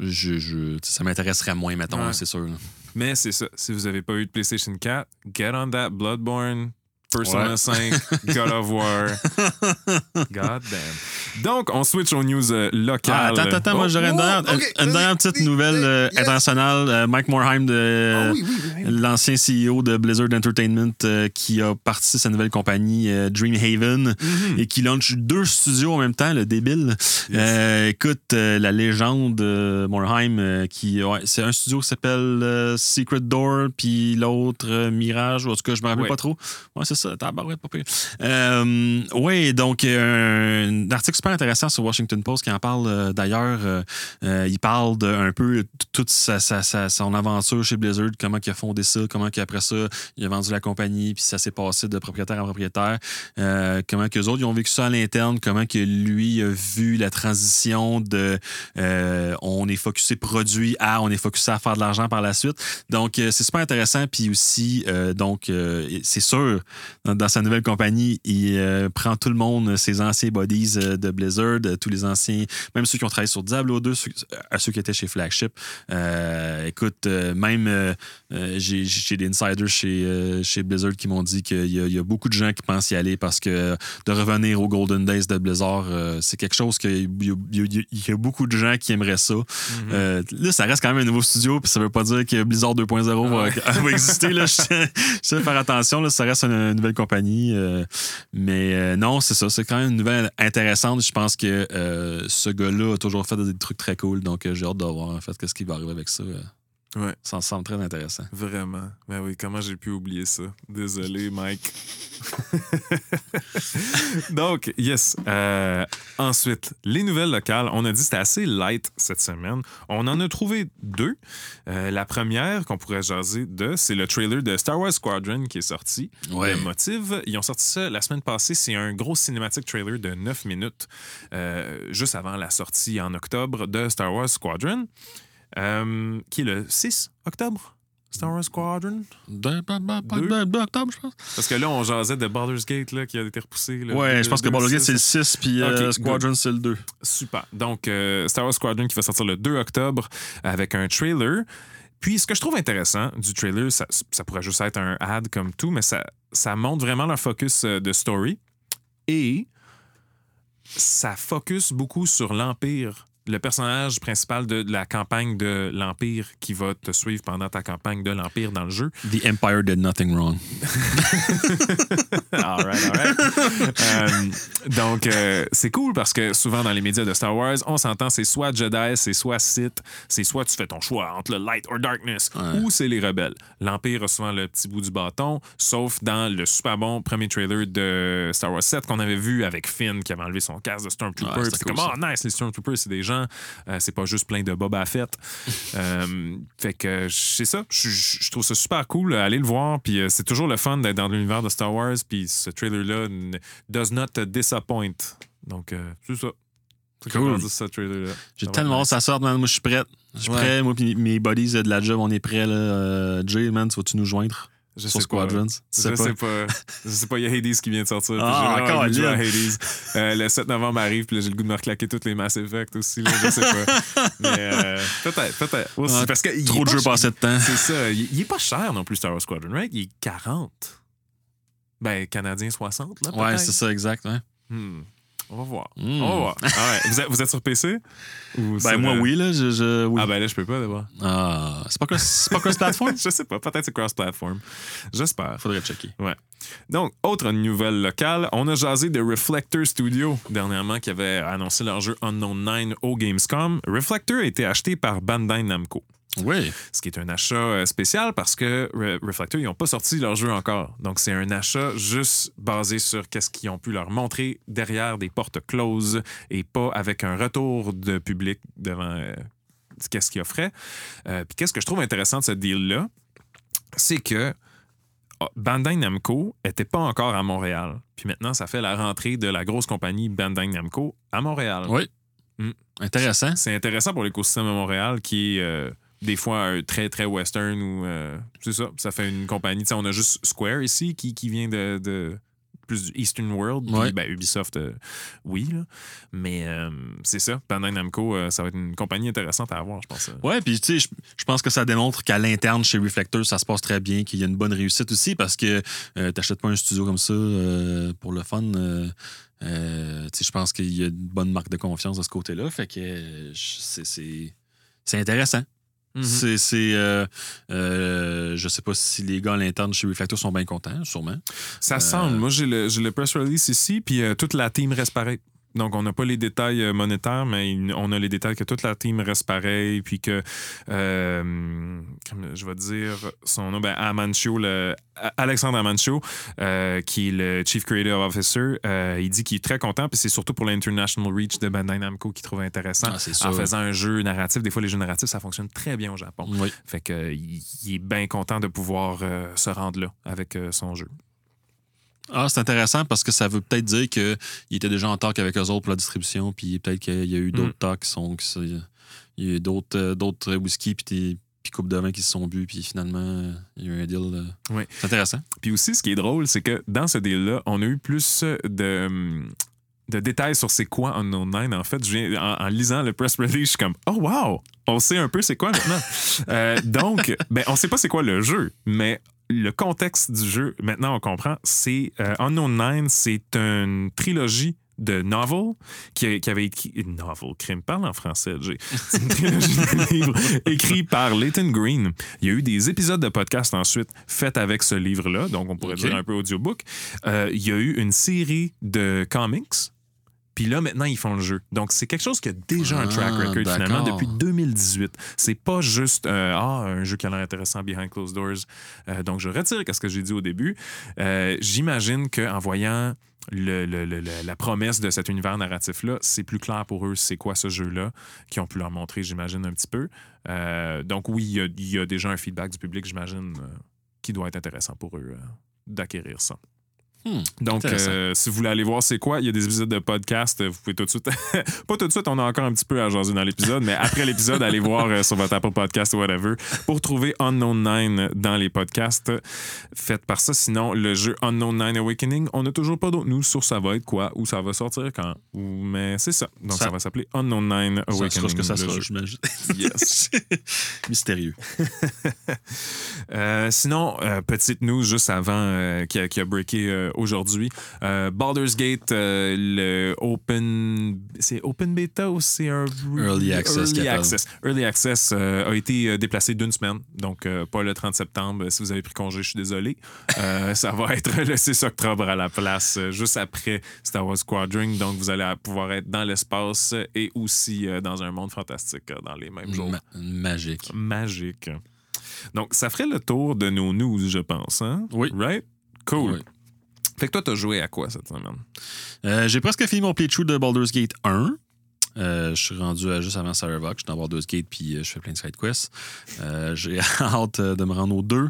je, je- ça m'intéresserait moins, mettons, Ouais. c'est sûr. là. Mais c'est ça. Si vous n'avez pas eu de PlayStation 4, get on that Bloodborne, Persona Ouais. 5, God of War. God damn. Donc, on switch aux news euh, Ah, locales. attends, attends, attends, moi j'aurais une, oh, dernière, ok, une- une vas-y, dernière petite nouvelle euh, yes. internationale. Euh, Mike Morheim, de, Ah oui, oui, oui, oui. l'ancien CEO de Blizzard Entertainment, euh, qui a parti sa nouvelle compagnie euh, Dreamhaven Mhm. et qui lance deux studios en même temps, le débile. Euh, écoute, euh, la légende euh, Morheim, euh, qui, ouais, c'est un studio qui s'appelle euh, Secret Door, puis l'autre euh, Mirage, ou en tout cas, je me rappelle Ouais. pas trop. Ouais, c'est ça, tabarouette. Euh, ouais, donc, euh, un article super intéressant sur Washington Post qui en parle euh, d'ailleurs. Il parle de un peu toute sa, sa- son aventure chez Blizzard, comment il a fondé ça, comment qu'après ça, il a vendu la compagnie, puis ça s'est passé de propriétaire en propriétaire. Comment que les autres ils ont vécu ça à l'interne, comment que lui a vu la transition de on est focusé produit à on est focusé à faire de l'argent par la suite. Donc c'est super intéressant. Puis aussi, donc c'est sûr, dans, sa nouvelle compagnie, il euh, prend tout le monde, ses anciens bodies euh, de Blizzard, euh, tous les anciens, même ceux qui ont travaillé sur Diablo 2, ceux, à ceux qui étaient chez Flagship. Euh, écoute, même j'ai des insiders chez, chez Blizzard qui m'ont dit qu'il y, a- il y a beaucoup de gens qui pensent y aller parce que de revenir aux Golden Days de Blizzard, c'est quelque chose qu'il y, y a- il y a beaucoup de gens qui aimeraient ça. Euh, là, ça reste quand même un nouveau studio, puis ça veut pas dire que Blizzard 2.0 va, va exister. Là. Je je à faire attention, là, ça reste une, une nouvelle compagnie. euh, mais euh, non, c'est ça. C'est quand même une nouvelle intéressante. Je pense que euh, ce gars-là a toujours fait des trucs très cool, donc j'ai hâte de voir en fait qu'est-ce qui va arriver avec ça. Ouais. Ça me semble très intéressant. Vraiment. Ben oui, comment j'ai pu oublier ça? Désolé, Mike. Donc, yes. Euh, ensuite, les nouvelles locales. On a dit que c'était assez light cette semaine. On en a trouvé deux. Euh, la première qu'on pourrait jaser de, c'est le trailer de Star Wars Squadron qui est sorti. Ouais. Le. Ils ont sorti ça la semaine passée. C'est un gros cinématique trailer de 9 minutes, euh, juste avant la sortie en octobre de Star Wars Squadron, euh, qui est le 6 octobre? Star Wars Squadron? De- d'octobre, je pense. Parce que là, on jasait de Baldur's Gate là, qui a été repoussé. là, Ouais, je pense que Baldur's Gate, c'est le 6, puis euh, Squadron, c'est le 2. Super. Donc, euh, Star Wars Squadron qui va sortir le 2 octobre avec un trailer. Puis, ce que je trouve intéressant du trailer, ça, ça pourrait juste être un ad comme tout, mais ça, ça montre vraiment leur focus de story. Et ça focus beaucoup sur l'Empire. Le personnage principal de, de la campagne de l'Empire qui va te suivre pendant ta campagne de l'Empire dans le jeu. The Empire did nothing wrong. all right, all right. Euh, donc, euh, c'est cool parce que souvent dans les médias de Star Wars, on s'entend, c'est soit Jedi, c'est soit Sith, c'est soit tu fais ton choix entre le light or darkness, Ouais. ou c'est les rebelles. L'Empire a souvent le petit bout du bâton, sauf dans le super bon premier trailer de Star Wars 7 qu'on avait vu avec Finn qui avait enlevé son casque de Stormtrooper. Ouais, c'est cool, comme, oh nice, les Stormtroopers, c'est des gens, Euh, c'est pas juste plein de Boba Fett. Euh, fait que c'est ça, je, je- je trouve ça super cool, allez le voir, puis euh, c'est toujours le fun d'être dans l'univers de Star Wars, puis ce trailer-là does not disappoint. Donc, c'est ça. C'est Cool. J'ai tellement hâte ça sorte, man. Moi, je suis prêt. Je suis Ouais. prêt. Moi, puis mes buddies de la job, on est prêts. Là. Jay, man, tu vas-tu nous joindre? Je sais. Squadrons? Je sais sais pas. Je sais pas, il y a Hades qui vient de sortir. Ah, de jouer à. Hades. Euh, le 7 novembre arrive, puis j'ai le goût de me reclaquer toutes les Mass Effect aussi. Là, je sais pas. Mais euh, peut-être, peut-être. Aussi, Ah, parce que Trop de jeux passés de temps. C'est ça. Il, il est pas cher non plus, Star Wars Squadron, right? Il est 40. Ben, Canadien 60, là, Ouais, c'est ça, exact. Hmm. On va voir. Hmm. On va voir. Ah ouais. vous, êtes, vous êtes sur PC? Ou Ben, moi, euh, oui, là. Je, je- oui. Ah ben là, je peux pas d'abord. Ah, c'est pas cross-platform? je sais pas. Peut-être c'est cross-platform. J'espère. Faudrait checker. Donc, autre nouvelle locale, on a jasé de Reflector Studio dernièrement qui avait annoncé leur jeu Unknown 9 au Gamescom. Reflector a été acheté par Bandai Namco, Oui. ce qui est un achat euh, spécial parce que Re- Reflector, ils n'ont pas sorti leur jeu encore. Donc, c'est un achat juste basé sur qu'est-ce qu'ils ont pu leur montrer derrière des portes closes et pas avec un retour de public devant euh, qu'est-ce qu'ils offraient. Euh, Puis, qu'est-ce que je trouve intéressant de ce deal-là, c'est que ah, Bandai Namco était pas encore à Montréal. Puis maintenant, ça fait la rentrée de la grosse compagnie Bandai Namco à Montréal. Oui. Hmm. Intéressant. C'est intéressant pour l'écosystème à Montréal qui est euh, des fois très, très western ou. euh, c'est ça. Ça fait une compagnie. On a juste Square ici qui, qui vient de. de plus du Eastern World. Puis, Ouais. ben, Ubisoft, euh, oui. là. Mais euh, c'est ça. Bandai Namco, ça va être une compagnie intéressante à avoir, je pense. Ouais, puis tu sais, je, pense que ça démontre qu'à l'interne, chez Reflector, ça se passe très bien, qu'il y a une bonne réussite aussi, parce que t'achètes pas un studio comme ça pour le fun. tu sais, je pense qu'il y a une bonne marque de confiance de ce côté-là. Fait que c'est intéressant. Mhm. C'est. c'est, euh, euh, je sais pas si les gars à l'interne chez Reflector sont bien contents, sûrement. Ça Euh, semble. Moi, j'ai le, le press release ici, puis toute la team reste pareil. Donc, on n'a pas les détails euh, monétaires, mais on a les détails que toute la team reste pareil, puis que, euh, comme je vais dire son nom, ben, Amancio, le, Alexandre Amancio, euh, qui est le Chief Creative Officer, euh, il dit qu'il est très content, puis c'est surtout pour l'International Reach de Bandai Namco qu'il trouve intéressant. Ah, en faisant un jeu narratif, des fois, les jeux narratifs, ça fonctionne très bien au Japon. Oui. Fait que, il, est bien content de pouvoir se rendre là avec son jeu. Ah, c'est intéressant parce que ça veut peut-être dire qu'il était déjà en talk avec eux autres pour la distribution, puis peut-être qu'il y a eu d'autres Mm. talks qui sont. il y a eu d'autres euh, d'autres whisky, puis des puis coupes de vin qui se sont bu, puis finalement, il y a eu un deal. euh, Oui. C'est intéressant. Puis aussi, ce qui est drôle, c'est que dans ce deal-là, on a eu plus de, de détails sur c'est quoi Unknown Nine. En fait, je viens, en, en lisant le press release, je suis comme Oh wow! On sait un peu c'est quoi maintenant. Euh, donc, ben, on sait pas c'est quoi le jeu, mais le contexte du jeu, maintenant on comprend, c'est euh, Unknown Nine, c'est une trilogie de novels qui, avait écrit une novel crime parle en français j'ai c'est une trilogie de livres écrits par Leighton Green il y a eu des épisodes de podcast ensuite faits avec ce livre-là, donc on pourrait dire un peu audiobook. Euh, il y a eu une série de comics. Puis là, maintenant, ils font le jeu. Donc, c'est quelque chose qui a déjà un track Ah, record, finalement, depuis 2018. C'est pas juste euh, ah, un jeu qui a l'air intéressant behind closed doors. Euh, donc, je retire ce que j'ai dit au début. Euh, J'imagine qu'en voyant le- le- le- le- la promesse de cet univers narratif-là, c'est plus clair pour eux c'est quoi ce jeu-là, qui ont pu leur montrer, j'imagine, un petit peu. Donc oui, il y, a, il y a déjà un feedback du public, j'imagine, qui doit être intéressant pour eux d'acquérir ça. Hmm, Donc, euh, si vous voulez aller voir c'est quoi, il y a des épisodes de podcast. Vous pouvez tout de suite. pas tout de suite, on a encore un petit peu à jaser dans l'épisode, mais après l'épisode, allez voir euh, sur votre Apple Podcast ou whatever pour trouver Unknown Nine dans les podcasts. Faites par ça. Sinon, le jeu Unknown Nine Awakening, on n'a toujours pas d'autres news sur ça va être quoi ou ça va sortir quand. Ou, mais c'est ça. Donc, ça, Ça- va s'appeler Unknown Nine Ça Awakening. sera ce que ça sera, j'imagine. Yes. Mystérieux. Euh, sinon, petite news juste avant qui, a, qui a breaké aujourd'hui. Euh, Baldur's Gate, euh, le Open. C'est Open Beta ou c'est un. Early Access Early. Access. Early Access euh, a été euh, déplacé d'une semaine, donc euh, pas le 30 septembre. Si vous avez pris congé, je suis désolé. Euh, ça va être le 6 octobre à la place, euh, juste après Star Wars Squadron. Donc vous allez pouvoir être dans l'espace et aussi euh, dans un monde fantastique euh, dans les mêmes jours Ma- magique. magique. Donc, ça ferait le tour de nos news, je pense. Hein? Oui. Right? Cool. Oui. Fait que toi, t'as joué à quoi cette semaine? Euh, J'ai presque fini mon playthrough de Baldur's Gate 1. Euh, je suis rendu à juste avant Saravoc. Je suis dans Baldur's Gate puis euh, je fais plein de side quests. J'ai hâte de me rendre aux deux.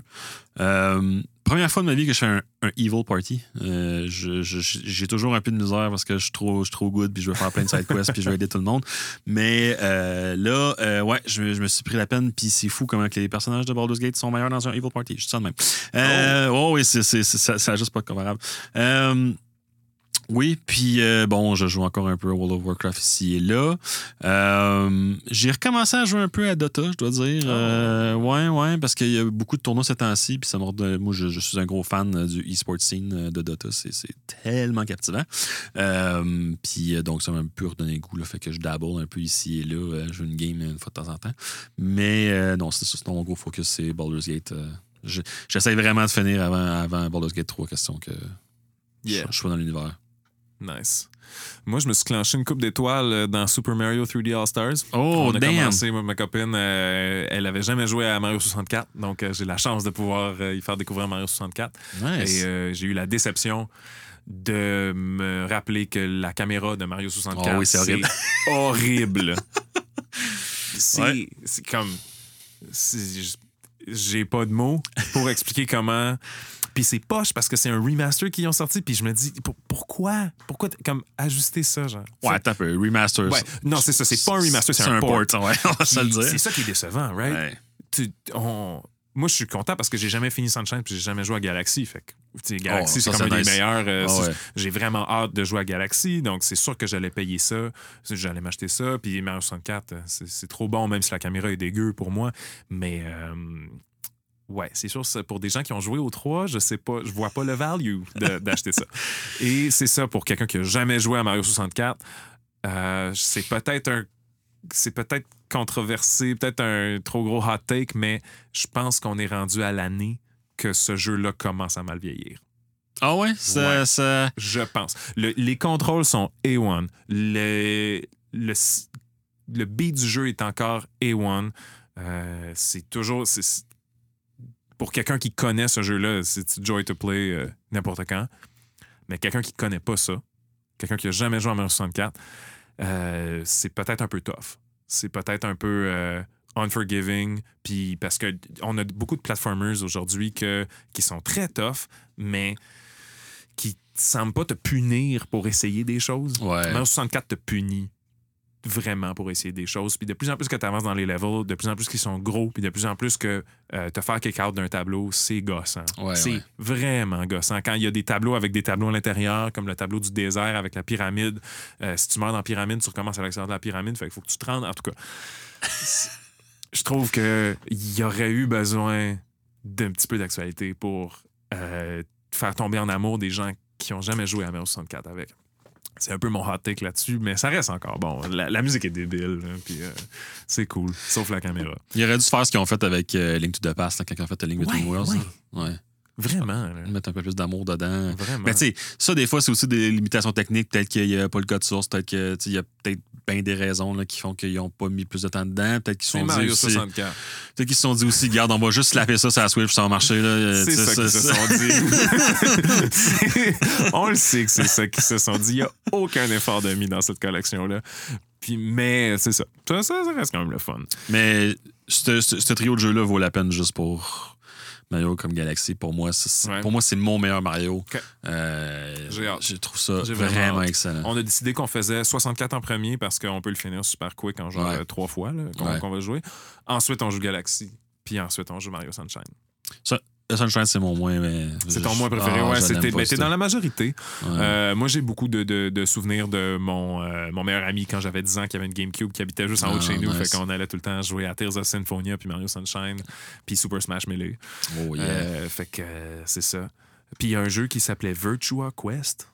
Première fois de ma vie que je fais un, un Evil Party. Euh, J'ai toujours un peu de misère parce que je suis trop, je suis trop good puis je veux faire plein de side quests puis je veux aider tout le monde. Mais euh, là, euh, ouais, je, je me suis pris la peine puis c'est fou comment que les personnages de Baldur's Gate sont meilleurs dans un Evil Party. Je dis ça de même. Euh, oh oui, c'est c'est- c'est- ça, juste pas comparable. Oui, puis euh, bon, je joue encore un peu à World of Warcraft ici et là. Euh, J'ai recommencé à jouer un peu à Dota, je dois dire. Euh, ouais, ouais, parce qu'il y a beaucoup de tournois ces temps-ci, puis ça m'a redonné- Moi, je, je suis un gros fan euh, du e-sport scene de Dota. C'est tellement captivant. Puis donc, ça m'a un peu redonné le goût, là, fait que je dabble un peu ici et là. je joue une game une fois de temps en temps. Mais non, c'est ça, mon gros focus, c'est Baldur's Gate. je- J'essaie vraiment de finir avant, avant Baldur's Gate 3, question que Yeah. je, je sois dans l'univers. Nice. Moi, je me suis clenché une coupe d'étoiles euh, dans Super Mario 3D All-Stars. Oh, On a damn! commencé, ma copine, euh, elle avait jamais joué à Mario 64, donc euh, j'ai la chance de pouvoir euh, y faire découvrir Mario 64. Nice. Et j'ai eu la déception de me rappeler que la caméra de Mario 64, Oh oui, c'est horrible. horrible. c'est Ouais. comme... J'ai pas de mots pour expliquer comment... Puis c'est poche parce que c'est un remaster qu'ils ont sorti. Puis je me dis, pour- pourquoi? Pourquoi comme ajuster ça, genre? Ouais, attends un peu. Remaster. Ouais, non, c'est ça. C'est pas un remaster, c'est un, port. port. ouais, on va se le dire. C'est ça qui est décevant, right? Ouais. Tu- on- Moi, je suis content parce que j'ai jamais fini Sunshine puis j'ai jamais joué à Galaxy. Fait que, Galaxy, Oh, c'est comme un des meilleurs. euh, ouais. J'ai vraiment hâte de jouer à Galaxy. Donc, c'est sûr que j'allais payer ça. J'allais m'acheter ça. Puis Mario 64, euh, c'est c'est trop bon, même si la caméra est dégueu pour moi. Mais. euh, Ouais, c'est sûr, pour des gens qui ont joué au 3, je sais pas, je vois pas le value d'acheter ça. Et c'est ça pour quelqu'un qui a jamais joué à Mario 64. euh, c'est peut-être un c'est peut-être controversé, peut-être un trop gros hot take, mais je pense qu'on est rendu à l'année que ce jeu-là commence à mal vieillir. Ah ouais? Ça, Ouais. ça- Je pense. Le- les contrôles sont A1. Le, le, le beat du jeu est encore A1. Euh, c'est toujours. Pour quelqu'un qui connaît ce jeu-là, c'est joy to play euh, n'importe quand. Mais quelqu'un qui connaît pas ça, quelqu'un qui a jamais joué à Mario 64, euh, c'est peut-être un peu tough. C'est peut-être un peu euh, unforgiving. Puis parce que on a beaucoup de platformers aujourd'hui qui sont très tough, mais qui semblent pas te punir pour essayer des choses. Ouais. Mario 64 te punit vraiment pour essayer des choses. Puis de plus en plus que tu avances dans les levels, de plus en plus qu'ils sont gros, puis de plus en plus que euh, te faire kick-out d'un tableau, c'est gossant. Ouais, c'est ouais. vraiment gossant. Quand il y a des tableaux avec des tableaux à l'intérieur, comme le tableau du désert avec la pyramide, euh, si tu meurs dans la pyramide, tu recommences à l'extérieur de la pyramide, fait qu'il faut que tu te rendes. En tout cas, je trouve qu'il y aurait eu besoin d'un petit peu d'actualité pour euh, faire tomber en amour des gens qui ont jamais joué à Mario 64 avec. C'est un peu mon hot take là-dessus, mais ça reste encore bon. La, la musique est débile, hein, puis euh, c'est cool, sauf la caméra. Il aurait dû faire ce qu'ils ont fait avec euh, Link to the Past, là, quand ils ont fait Link Between Ouais, Worlds. ouais. Ouais. Vraiment, là. Mettre un peu plus d'amour dedans. Vraiment. Mais tu sais, ça, des fois, c'est aussi des limitations techniques. Peut-être qu'il n'y a pas le code source. Peut-être qu'il y a peut-être bien des raisons là, qui font qu'ils n'ont pas mis plus de temps dedans. Peut-être qu'ils se sont dit aussi. 64. Peut-être qu'ils se sont dit aussi, garde, on va juste slapper ça sur la Switch, ça va marcher. C'est sais, ça qu'ils se ça- sont dit. On le sait que c'est ça qu'ils se sont dit. Il n'y a aucun effort de mis dans cette collection-là. Puis, mais c'est ça. ça. Ça, ça reste quand même le fun. Mais ce trio de jeux-là vaut la peine juste pour Mario comme Galaxy. Pour moi, Ouais. pour moi, c'est mon meilleur Mario. Euh. Je trouve ça vraiment, excellent. On a décidé qu'on faisait 64 en premier parce qu'on peut le finir super quick en genre Ouais. euh, trois fois qu'on Ouais. va jouer. Ensuite, on joue Galaxy. Puis ensuite, on joue Mario Sunshine. Sunshine, c'est mon moins. mais- C'est ton moins préféré. Ah, ouais, c'était, pas, ben, t'es dans la majorité. Ouais. Euh, moi, j'ai beaucoup de, de- de souvenirs de mon, euh, mon meilleur ami quand j'avais 10 ans qui avait une GameCube qui habitait juste en haut de Ah, chez nous. nice. Fait qu'on allait tout le temps jouer à Tears of Symphonia, puis Mario Sunshine, puis Super Smash Melee. Oh, yeah. Euh, fait que c'est ça. Puis il y a un jeu qui s'appelait Virtua Quest.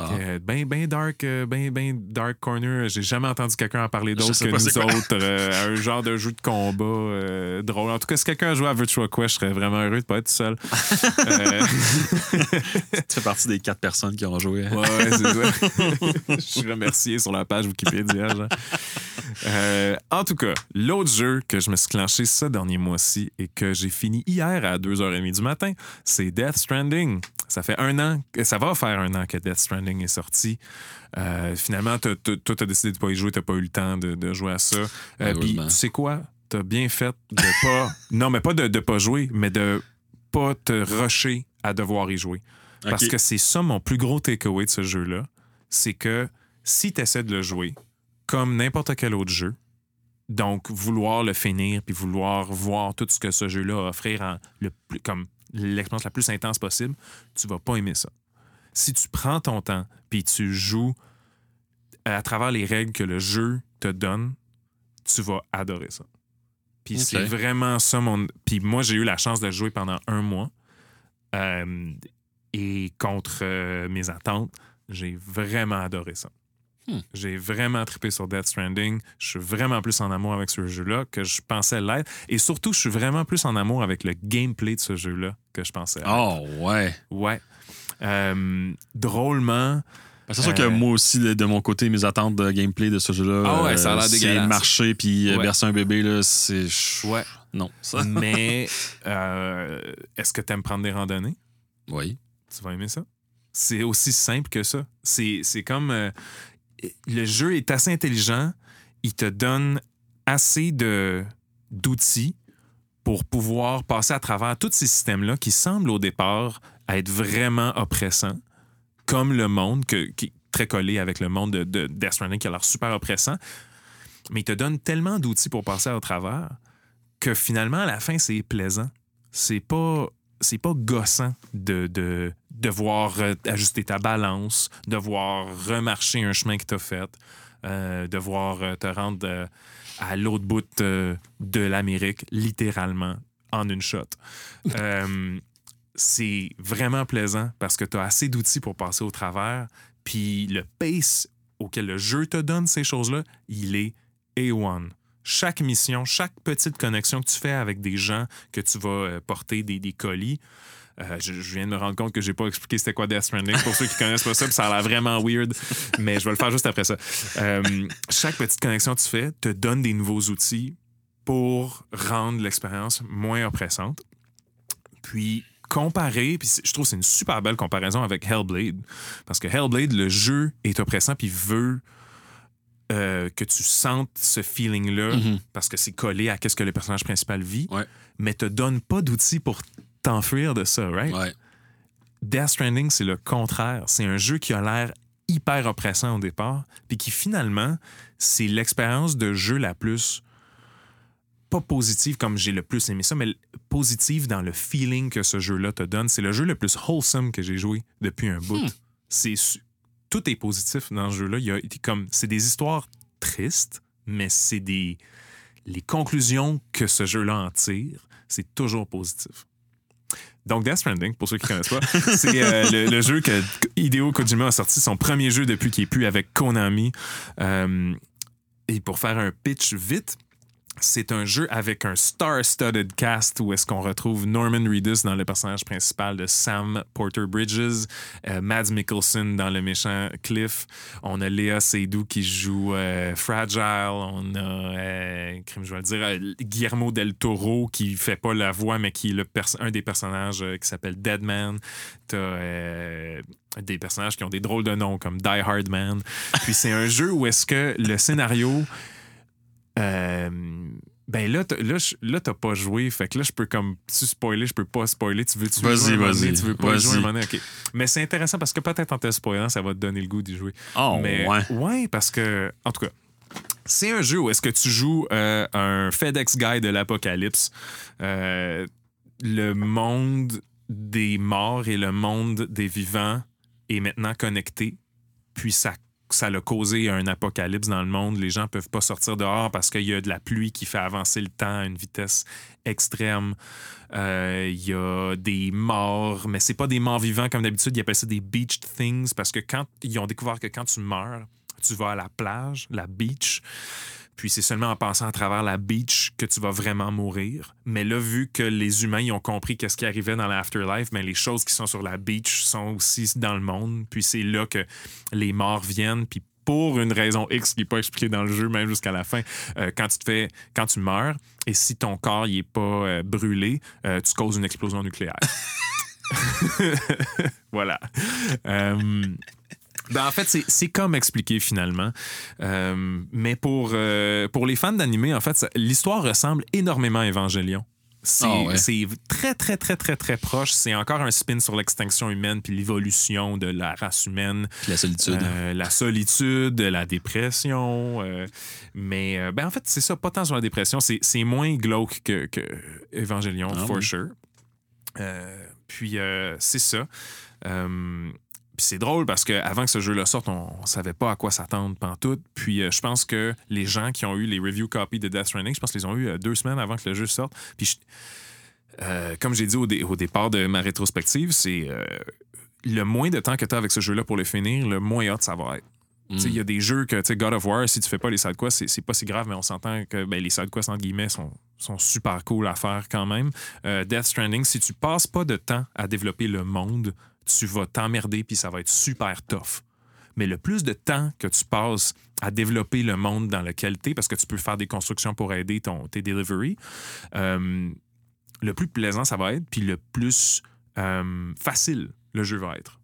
Ah. Ben, ben dark, euh, ben, ben dark corner. J'ai jamais entendu quelqu'un en parler d'autre que nous autres. euh, un genre de jeu de combat euh, drôle. En tout cas, si quelqu'un a joué à Virtua Quest, je serais vraiment heureux de pas être seul. Tu fais partie des quatre personnes qui ont joué. Ouais, ouais, c'est ça. Je suis remercié sur la page Wikipédia. genre. Euh, en tout cas, l'autre jeu que je me suis clenché ce dernier mois-ci et que j'ai fini hier à 2h30 du matin, c'est Death Stranding. Ça fait un an, ça va faire un an que Death Stranding est sorti. Euh, finalement, t'as- t'as- toi, tu as décidé de pas y jouer, tu pas eu le temps de, de jouer à ça. Euh, Puis, tu sais quoi? Tu as bien fait de pas. non, mais pas de, de pas jouer, mais de pas te rusher à devoir y jouer. Parce que c'est ça mon plus gros takeaway de ce jeu-là. C'est que si tu essaies de le jouer comme n'importe quel autre jeu, donc vouloir le finir puis vouloir voir tout ce que ce jeu-là a à offrir en le plus, comme l'expérience la plus intense possible, tu vas pas aimer ça. Si tu prends ton temps puis tu joues à travers les règles que le jeu te donne, tu vas adorer ça. Puis c'est vraiment ça mon. Puis moi, j'ai eu la chance de jouer pendant un mois. Euh, et contre euh, mes attentes, j'ai vraiment adoré ça. Hmm. J'ai vraiment trippé sur Death Stranding. Je suis vraiment plus en amour avec ce jeu-là que je pensais l'être. Et surtout, je suis vraiment plus en amour avec le gameplay de ce jeu-là que je pensais. l'être. Oh, ouais. Ouais. Euh, drôlement, C'est sûr que Euh, moi aussi, de mon côté, mes attentes de gameplay de ce jeu-là, Ah ouais, ça a l'air c'est dégueulasse. marcher puis euh, Ouais. bercer un bébé, là, c'est... ouais. Non, ça... Mais euh, est-ce que tu aimes prendre des randonnées? Oui. Tu vas aimer ça? C'est aussi simple que ça. C'est c'est comme. euh, le jeu est assez intelligent. Il te donne assez d'outils pour pouvoir passer à travers tous ces systèmes-là qui semblent au départ être vraiment oppressants, comme le monde, qui est très collé avec le monde de, de Death Stranding qui a l'air super oppressant. Mais il te donne tellement d'outils pour passer à travers que finalement, à la fin, c'est plaisant. C'est pas c'est pas gossant de, de devoir euh, ajuster ta balance, devoir remarcher un chemin que tu as fait, euh, devoir euh, te rendre euh, à l'autre bout de l'Amérique, littéralement, en une shot. Euh, c'est vraiment plaisant parce que tu as assez d'outils pour passer au travers, puis le pace auquel le jeu te donne ces choses-là, il est A1 chaque mission, chaque petite connexion que tu fais avec des gens que tu vas euh, porter des, colis, Euh, je, viens de me rendre compte que j'ai pas expliqué c'était quoi Death Stranding pour ceux qui connaissent pas ça, puis ça a l'air vraiment weird, mais je vais le faire juste après ça. Euh, chaque petite connexion que tu fais te donne des nouveaux outils pour rendre l'expérience moins oppressante. Puis comparer, puis je trouve que c'est une super belle comparaison avec Hellblade, parce que Hellblade, le jeu est oppressant puis veut euh, que tu sentes ce feeling-là Mhm. parce que c'est collé à ce que le personnage principal vit, Ouais. mais te donne pas d'outils pour t'enfuir de ça, right? Ouais. Death Stranding, c'est le contraire. C'est un jeu qui a l'air hyper oppressant au départ, puis qui finalement, c'est l'expérience de jeu la plus pas positive comme j'ai le plus aimé ça, mais positive dans le feeling que ce jeu-là te donne. C'est le jeu le plus wholesome que j'ai joué depuis un bout. C'est su- tout est positif dans ce jeu-là. Il y a comme c'est des histoires tristes, mais c'est des les conclusions que ce jeu-là en tire, c'est toujours positif. Donc, Death Stranding, pour ceux qui ne connaissent pas, c'est euh, le, le jeu que Hideo Kojima a sorti, son premier jeu depuis qu'il est plus avec Konami. Euh, et pour faire un pitch vite, c'est un jeu avec un star-studded cast où est-ce qu'on retrouve Norman Reedus dans le personnage principal de Sam Porter Bridges, euh, Mads Mikkelsen dans le méchant Cliff, on a Léa Seydoux qui joue euh, Fragile, on a, euh, je vais le dire, Guillermo del Toro qui fait pas la voix mais qui est le un des personnages qui s'appelle Deadman. T'as des personnages qui ont des drôles de noms comme Die Hard Man. Puis c'est un jeu où est-ce que le scénario ben là, t'as- là, là, t'as pas joué. Fait que là, je peux comme tu spoiler, je peux pas spoiler. Tu veux, tu veux Vas-y, tu veux pas jouer un moment donné? Mais c'est intéressant parce que peut-être en te spoilant, ça va te donner le goût d'y jouer. Oh, Mais ouais. parce que, en tout cas, c'est un jeu où est-ce que tu joues euh, un FedEx guy de l'apocalypse. Euh, le monde des morts et le monde des vivants est maintenant connecté. Puis ça ça l'a causé un apocalypse dans le monde. Les gens peuvent pas sortir dehors parce qu'il y a de la pluie qui fait avancer le temps à une vitesse extrême. Euh, Il y a des morts, mais c'est pas des morts vivants comme d'habitude. Ils appellent ça des beached things parce que quand ils ont découvert que quand tu meurs, tu vas à la plage, la beach. Puis c'est seulement en passant à travers la beach que tu vas vraiment mourir. Mais là, vu que les humains ils ont compris qu'est-ce qui arrivait dans l'afterlife, mais les choses qui sont sur la beach sont aussi dans le monde. Puis c'est là que les morts viennent. Puis pour une raison X qui n'est pas expliquée dans le jeu, même jusqu'à la fin, euh, quand tu te fais, quand tu meurs, et si ton corps il est pas euh, brûlé, euh, tu causes une explosion nucléaire. voilà. Ben, en fait, c'est- c'est comme expliqué finalement. Euh, mais pour, euh, pour les fans d'animé, en fait, l'histoire ressemble énormément à Evangelion. C'est Ah ouais. c'est très, très, très, très, très proche. C'est encore un spin sur l'extinction humaine puis l'évolution de la race humaine. Puis la solitude. Euh, la solitude, la dépression. euh, mais euh, ben en fait, c'est ça, pas tant sur la dépression. C'est c'est moins glauque que, que Evangelion, Ah for sure. Puis c'est ça. Puis c'est drôle parce qu'avant que ce jeu-là sorte, on, on savait pas à quoi s'attendre pantoute. Puis euh, je pense que les gens qui ont eu les review copies de Death Stranding, je pense qu'ils les ont eu euh, deux semaines avant que le jeu sorte. Puis je- euh, comme j'ai dit au, dé- au départ de ma rétrospective, c'est le moins de temps que tu as avec ce jeu-là pour le finir, le moins hot ça va être. Il y a des jeux que, tu sais, God of War, si tu fais pas les side quests, c'est- c'est pas si grave, mais on s'entend que ben, les side quests, entre guillemets, sont, sont super cool à faire quand même. Euh, Death Stranding, si tu passes pas de temps à développer le monde, tu vas t'emmerder puis ça va être super tough. Mais le plus de temps que tu passes à développer le monde dans lequel tu es, parce que tu peux faire des constructions pour aider ton, tes deliveries, euh, le plus plaisant ça va être, puis le plus euh, facile le jeu va être.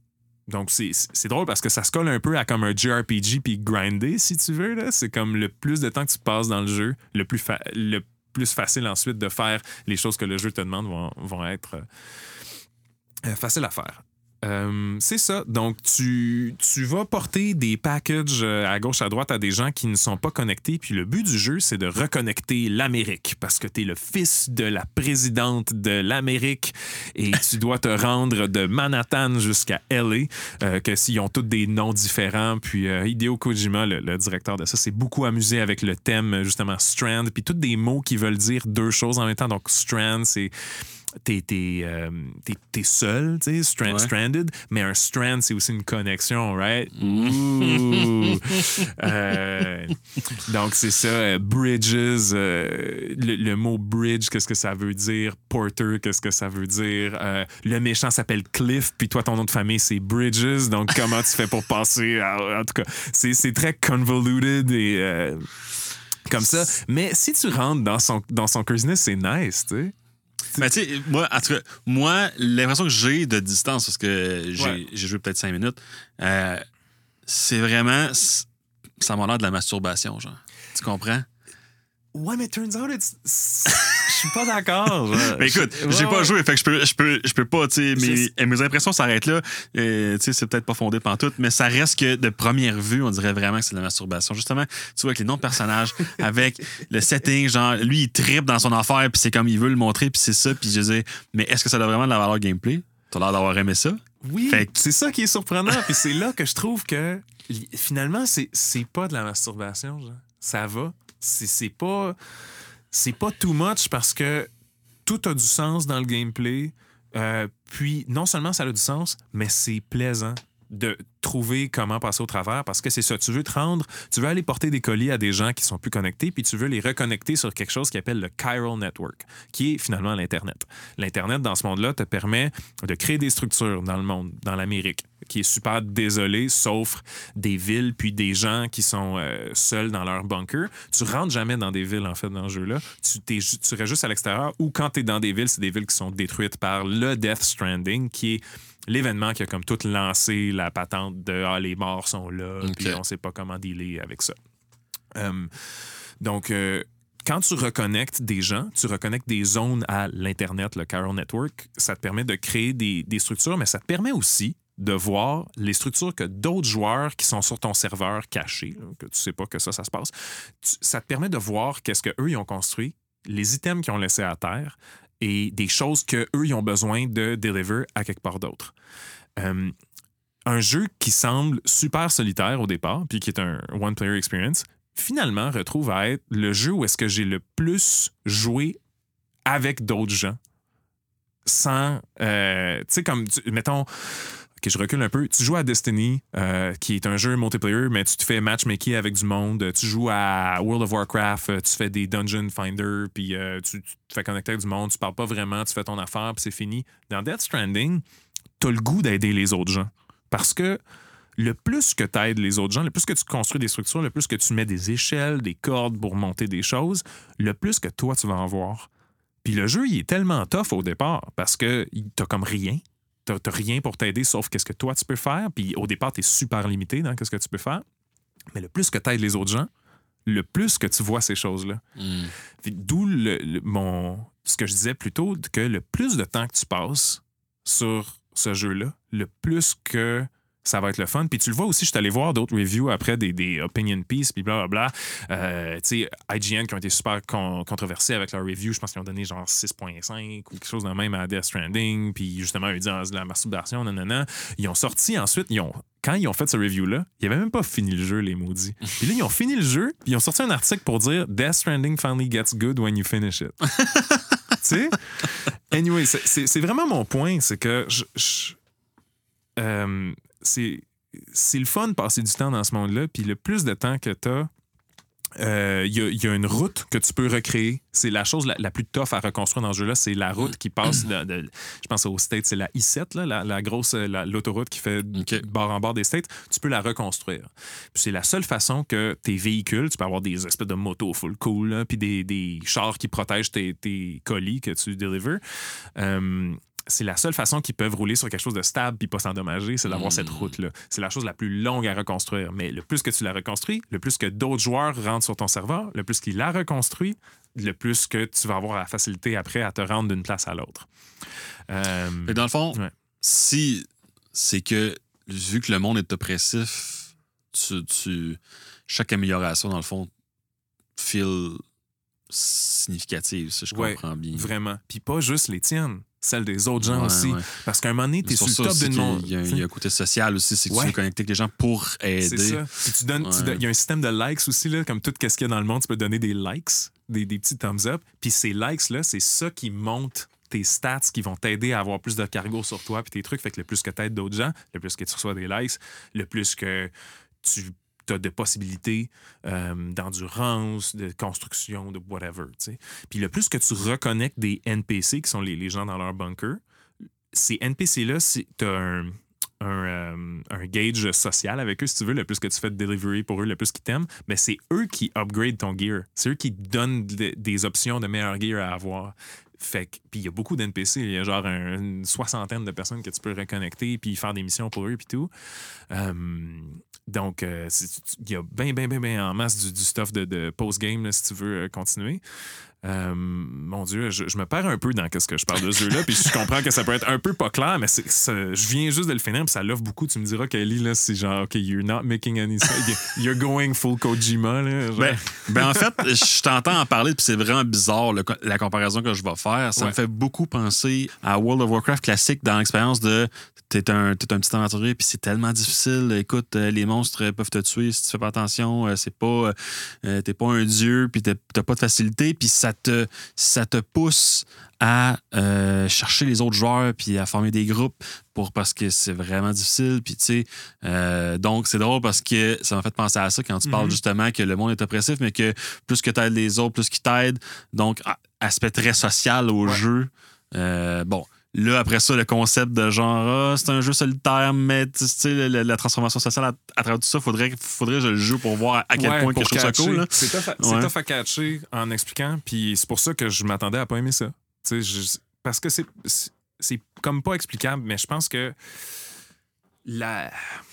Donc, c'est drôle parce que ça se colle un peu à comme un JRPG puis grinder, si tu veux. C'est comme le plus de temps que tu passes dans le jeu, le plus, le plus facile ensuite de faire les choses que le jeu te demande vont, être euh, faciles à faire. Euh, c'est ça. Donc, tu, tu vas porter des packages euh, à gauche, à droite à des gens qui ne sont pas connectés. Puis le but du jeu, c'est de reconnecter l'Amérique parce que tu es le fils de la présidente de l'Amérique et tu dois te rendre de Manhattan jusqu'à LA, euh, que s'ils ont tous des noms différents. Puis euh, Hideo Kojima, le, le directeur de ça, s'est beaucoup amusé avec le thème, justement, Strand, puis tous des mots qui veulent dire deux choses en même temps. Donc, Strand, c'est t'es euh, t'es- seul, tu sais, stra- Ouais. stranded, mais un strand, c'est aussi une connexion, right? Ouh. Euh, donc, c'est ça, euh, bridges, euh, le, le mot bridge, qu'est-ce que ça veut dire? Porter, qu'est-ce que ça veut dire? Le méchant s'appelle Cliff, puis toi, ton nom de famille, c'est Bridges, donc comment tu fais pour passer? à- en tout cas, c'est très convoluted et... comme ça. Mais si tu rentres dans son, dans son c'est nice, tu sais. Mais tu sais, moi, en tout cas, moi, l'impression que j'ai de distance, parce que j'ai Ouais. joué peut-être cinq minutes, euh, c'est vraiment. Ça m'a l'air de la masturbation, genre. Tu comprends? Ouais, mais turns out, it's... Je suis pas d'accord. Mais écoute, j'ai ouais, pas ouais. joué, fait que je peux, je peux, je peux pas, tu sais, mes, mes impressions s'arrêtent là. Euh, tu sais, c'est peut-être pas fondé tout, mais ça reste que de première vue, on dirait vraiment que c'est de la masturbation. Justement, tu vois, avec les noms de personnages, avec le setting, genre, lui, il tripe dans son affaire, puis c'est comme il veut le montrer, puis c'est ça, puis je dis, mais est-ce que ça a vraiment de la valeur gameplay? T'as l'air d'avoir aimé ça? Oui, que- c'est ça qui est surprenant. Puis c'est là que je trouve que finalement, c'est pas de la masturbation. genre. Ça va. C'est pas, c'est pas too much parce que tout a du sens dans le gameplay. Euh, puis non seulement ça a du sens, mais c'est plaisant de trouver comment passer au travers parce que c'est ça, tu veux te rendre, tu veux aller porter des colis à des gens qui sont plus connectés puis tu veux les reconnecter sur quelque chose qui appelle le Chiral Network, qui est finalement l'Internet. L'Internet, dans ce monde-là, te permet de créer des structures dans le monde, dans l'Amérique, qui est super désolé, sauf des villes puis des gens qui sont euh, seuls dans leur bunker. Tu rentres jamais dans des villes, en fait, dans le jeu-là. Tu, t'es tu restes juste à l'extérieur ou quand tu es dans des villes, c'est des villes qui sont détruites par le Death Stranding, qui est l'événement qui a comme tout lancé la patente de ah, les morts sont là, puis on sait pas comment dealer avec ça. Euh, donc, euh, quand tu reconnectes des gens, tu reconnectes des zones à l'Internet, le Chiral Network, ça te permet de créer des, des structures, mais ça te permet aussi de voir les structures que d'autres joueurs qui sont sur ton serveur caché, là, que tu sais pas que ça, ça se passe. Tu- ça te permet de voir qu'est-ce qu'eux, ils ont construit, les items qu'ils ont laissés à terre et des choses qu'eux, ils ont besoin de deliver à quelque part d'autre. Euh, un jeu qui semble super solitaire au départ, puis qui est un one-player experience, finalement retrouve à être le jeu où est-ce que j'ai le plus joué avec d'autres gens. Sans. euh, tu sais, comme, mettons. Je recule un peu. Tu joues à Destiny, euh, qui est un jeu multiplayer, mais tu te fais matchmaking avec du monde. Tu joues à World of Warcraft, euh, tu fais des dungeon finder, puis euh, tu, te fais connecter avec du monde. Tu parles pas vraiment, tu fais ton affaire, puis c'est fini. Dans Death Stranding, t'as le goût d'aider les autres gens. Parce que le plus que tu aides les autres gens, le plus que tu construis des structures, le plus que tu mets des échelles, des cordes pour monter des choses, le plus que toi, tu vas en voir. Puis le jeu, il est tellement tough au départ parce que t'as comme rien. T'as rien pour t'aider sauf qu'est-ce que toi, tu peux faire. Puis au départ, tu es super limité dans qu'est-ce que tu peux faire. Mais le plus que tu aides les autres gens, le plus que tu vois ces choses-là. Hmm. D'où le- le- mon, ce que je disais plus tôt, que le plus de temps que tu passes sur ce jeu-là, le plus que ça va être le fun. Puis tu le vois aussi, je suis allé voir d'autres reviews après, des, des opinion pieces, puis blablabla. Euh, tu sais, IGN qui ont été super con- controversés avec leur review. Je pense qu'ils ont donné genre 6.5 ou quelque chose de même à Death Stranding. Puis justement, ils disent ah, la masturbation, nanana. Ils ont sorti ensuite, ils ont, quand ils ont fait ce review-là, ils n'avaient même pas fini le jeu, les maudits. Puis là, ils ont fini le jeu, puis ils ont sorti un article pour dire Death Stranding finally gets good when you finish it. tu sais? Anyway, c'est- vraiment mon point, c'est que je, je- euh, c'est c'est le fun de passer du temps dans ce monde-là, puis le plus de temps que tu as, il y, a- il y a une route que tu peux recréer. C'est la chose la, la plus tough à reconstruire dans ce jeu-là. C'est la route qui passe, de, de- je pense au State, c'est la I7, là, la, la grosse, euh, la- l'autoroute qui fait OK. bord en bord des States. Tu peux la reconstruire. Puis c'est la seule façon que tes véhicules, tu peux avoir des espèces de motos full cool, là, puis des, des chars qui protègent tes, tes colis que tu délivres. Euh, c'est la seule façon qu'ils peuvent rouler sur quelque chose de stable puis pas s'endommager, c'est d'avoir cette route-là. C'est la chose la plus longue à reconstruire. Mais le plus que tu la reconstruis, le plus que d'autres joueurs rentrent sur ton serveur, le plus qu'il la reconstruit, le plus que tu vas avoir la facilité après à te rendre d'une place à l'autre. Euh, que dans le fond, Ouais. si c'est que vu que le monde est oppressif, tu, tu- chaque amélioration, dans le fond, feel significative, si je Ouais, comprends bien. Vraiment. Puis pas juste les tiennes, celles des autres gens Ouais, aussi. ouais. Parce qu'à un moment donné, C'est t'es pour sur ça le top d'une monde. y, a un- il y a un côté social aussi, c'est que tu veux connecter avec les gens pour C'est aider. ça. Puis tu donnes, tu il y a un système de likes aussi, là, comme tout ce qu'il y a dans le monde, tu peux donner des likes, des, des petits thumbs up. Puis ces likes-là, c'est ça qui monte tes stats qui vont t'aider à avoir plus de cargo sur toi puis tes trucs. Fait que le plus que t'aides d'autres gens, le plus que tu reçois des likes, le plus que tu as de possibilités euh, d'endurance, de construction, de whatever. tu. Puis le plus que tu reconnectes des NPC, qui sont les, les gens dans leur bunker, ces NPC-là, tu as un, euh, un gauge social avec eux, si tu veux, le plus que tu fais de delivery pour eux, le plus qu'ils t'aiment, mais c'est eux qui upgrade ton gear. C'est eux qui donnent de- des options de meilleur gear à avoir. Fait puis il y a beaucoup d'NPC, il y a genre un- une soixantaine de personnes que tu peux reconnecter puis faire des missions pour eux puis tout. Euh, donc, euh, il y a bien, bien, bien, bien en masse du, stuff de, post-game si tu veux euh, continuer. Euh, mon Dieu, je, je me perds un peu dans ce que je parle de ce jeu-là, puis je comprends que ça peut être un peu pas clair, mais c'est, c'est- je viens juste de le finir, puis ça l'offre beaucoup. Tu me diras, Kelly, là, c'est genre, OK, you're not making any sense. You're going full Kojima, là. Ben, ben, en fait, je t'entends en parler, puis c'est vraiment bizarre le la comparaison que je vais faire. Ça Ouais. me fait beaucoup penser à World of Warcraft classique dans l'expérience de t'es un, t'es un petit aventurier, puis c'est tellement difficile. Écoute, euh, les monstres peuvent te tuer si tu fais pas attention. Euh, C'est pas, euh, t'es pas un dieu, puis t'as t'as pas de facilité, puis ça te, ça te pousse à euh, chercher les autres joueurs, puis à former des groupes pour parce que c'est vraiment difficile. Puis tu sais, euh, donc c'est drôle parce que ça m'a fait penser à ça quand tu parles Mhm. justement que le monde est oppressif, mais que plus que tu aides les autres, plus qu'ils t'aident. Donc, aspect très social au Ouais. jeu. Euh, bon. Là, après ça, le concept de genre, ah, c'est un jeu solitaire, mais tu sais, la, transformation sociale à, à travers tout ça, faudrait, faudrait que je le joue pour voir à quel Ouais, point que pour je trouve ça catcher. cool. C'est tough, Ouais. tough à catcher en expliquant, puis c'est pour ça que je m'attendais à pas aimer ça. Je- parce que c'est, c'est- c'est comme pas explicable, mais je pense que la,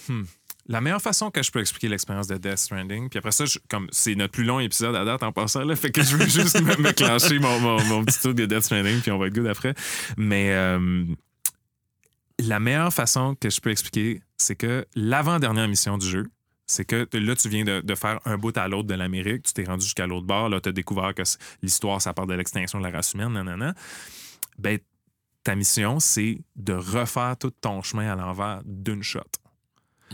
hmm, la meilleure façon que je peux expliquer l'expérience de Death Stranding, puis après ça, je- comme c'est notre plus long épisode à date en passant, là, fait que je veux juste me, me clencher mon, mon- mon petit truc de Death Stranding, puis on va être good après. Mais euh, la meilleure façon que je peux expliquer, c'est que l'avant-dernière mission du jeu, c'est que là, tu viens de, de faire un bout à l'autre de l'Amérique, tu t'es rendu jusqu'à l'autre bord, là, tu as découvert que l'histoire, ça part de l'extinction de la race humaine, nanana. Ben, ta mission, c'est de refaire tout ton chemin à l'envers d'une shot.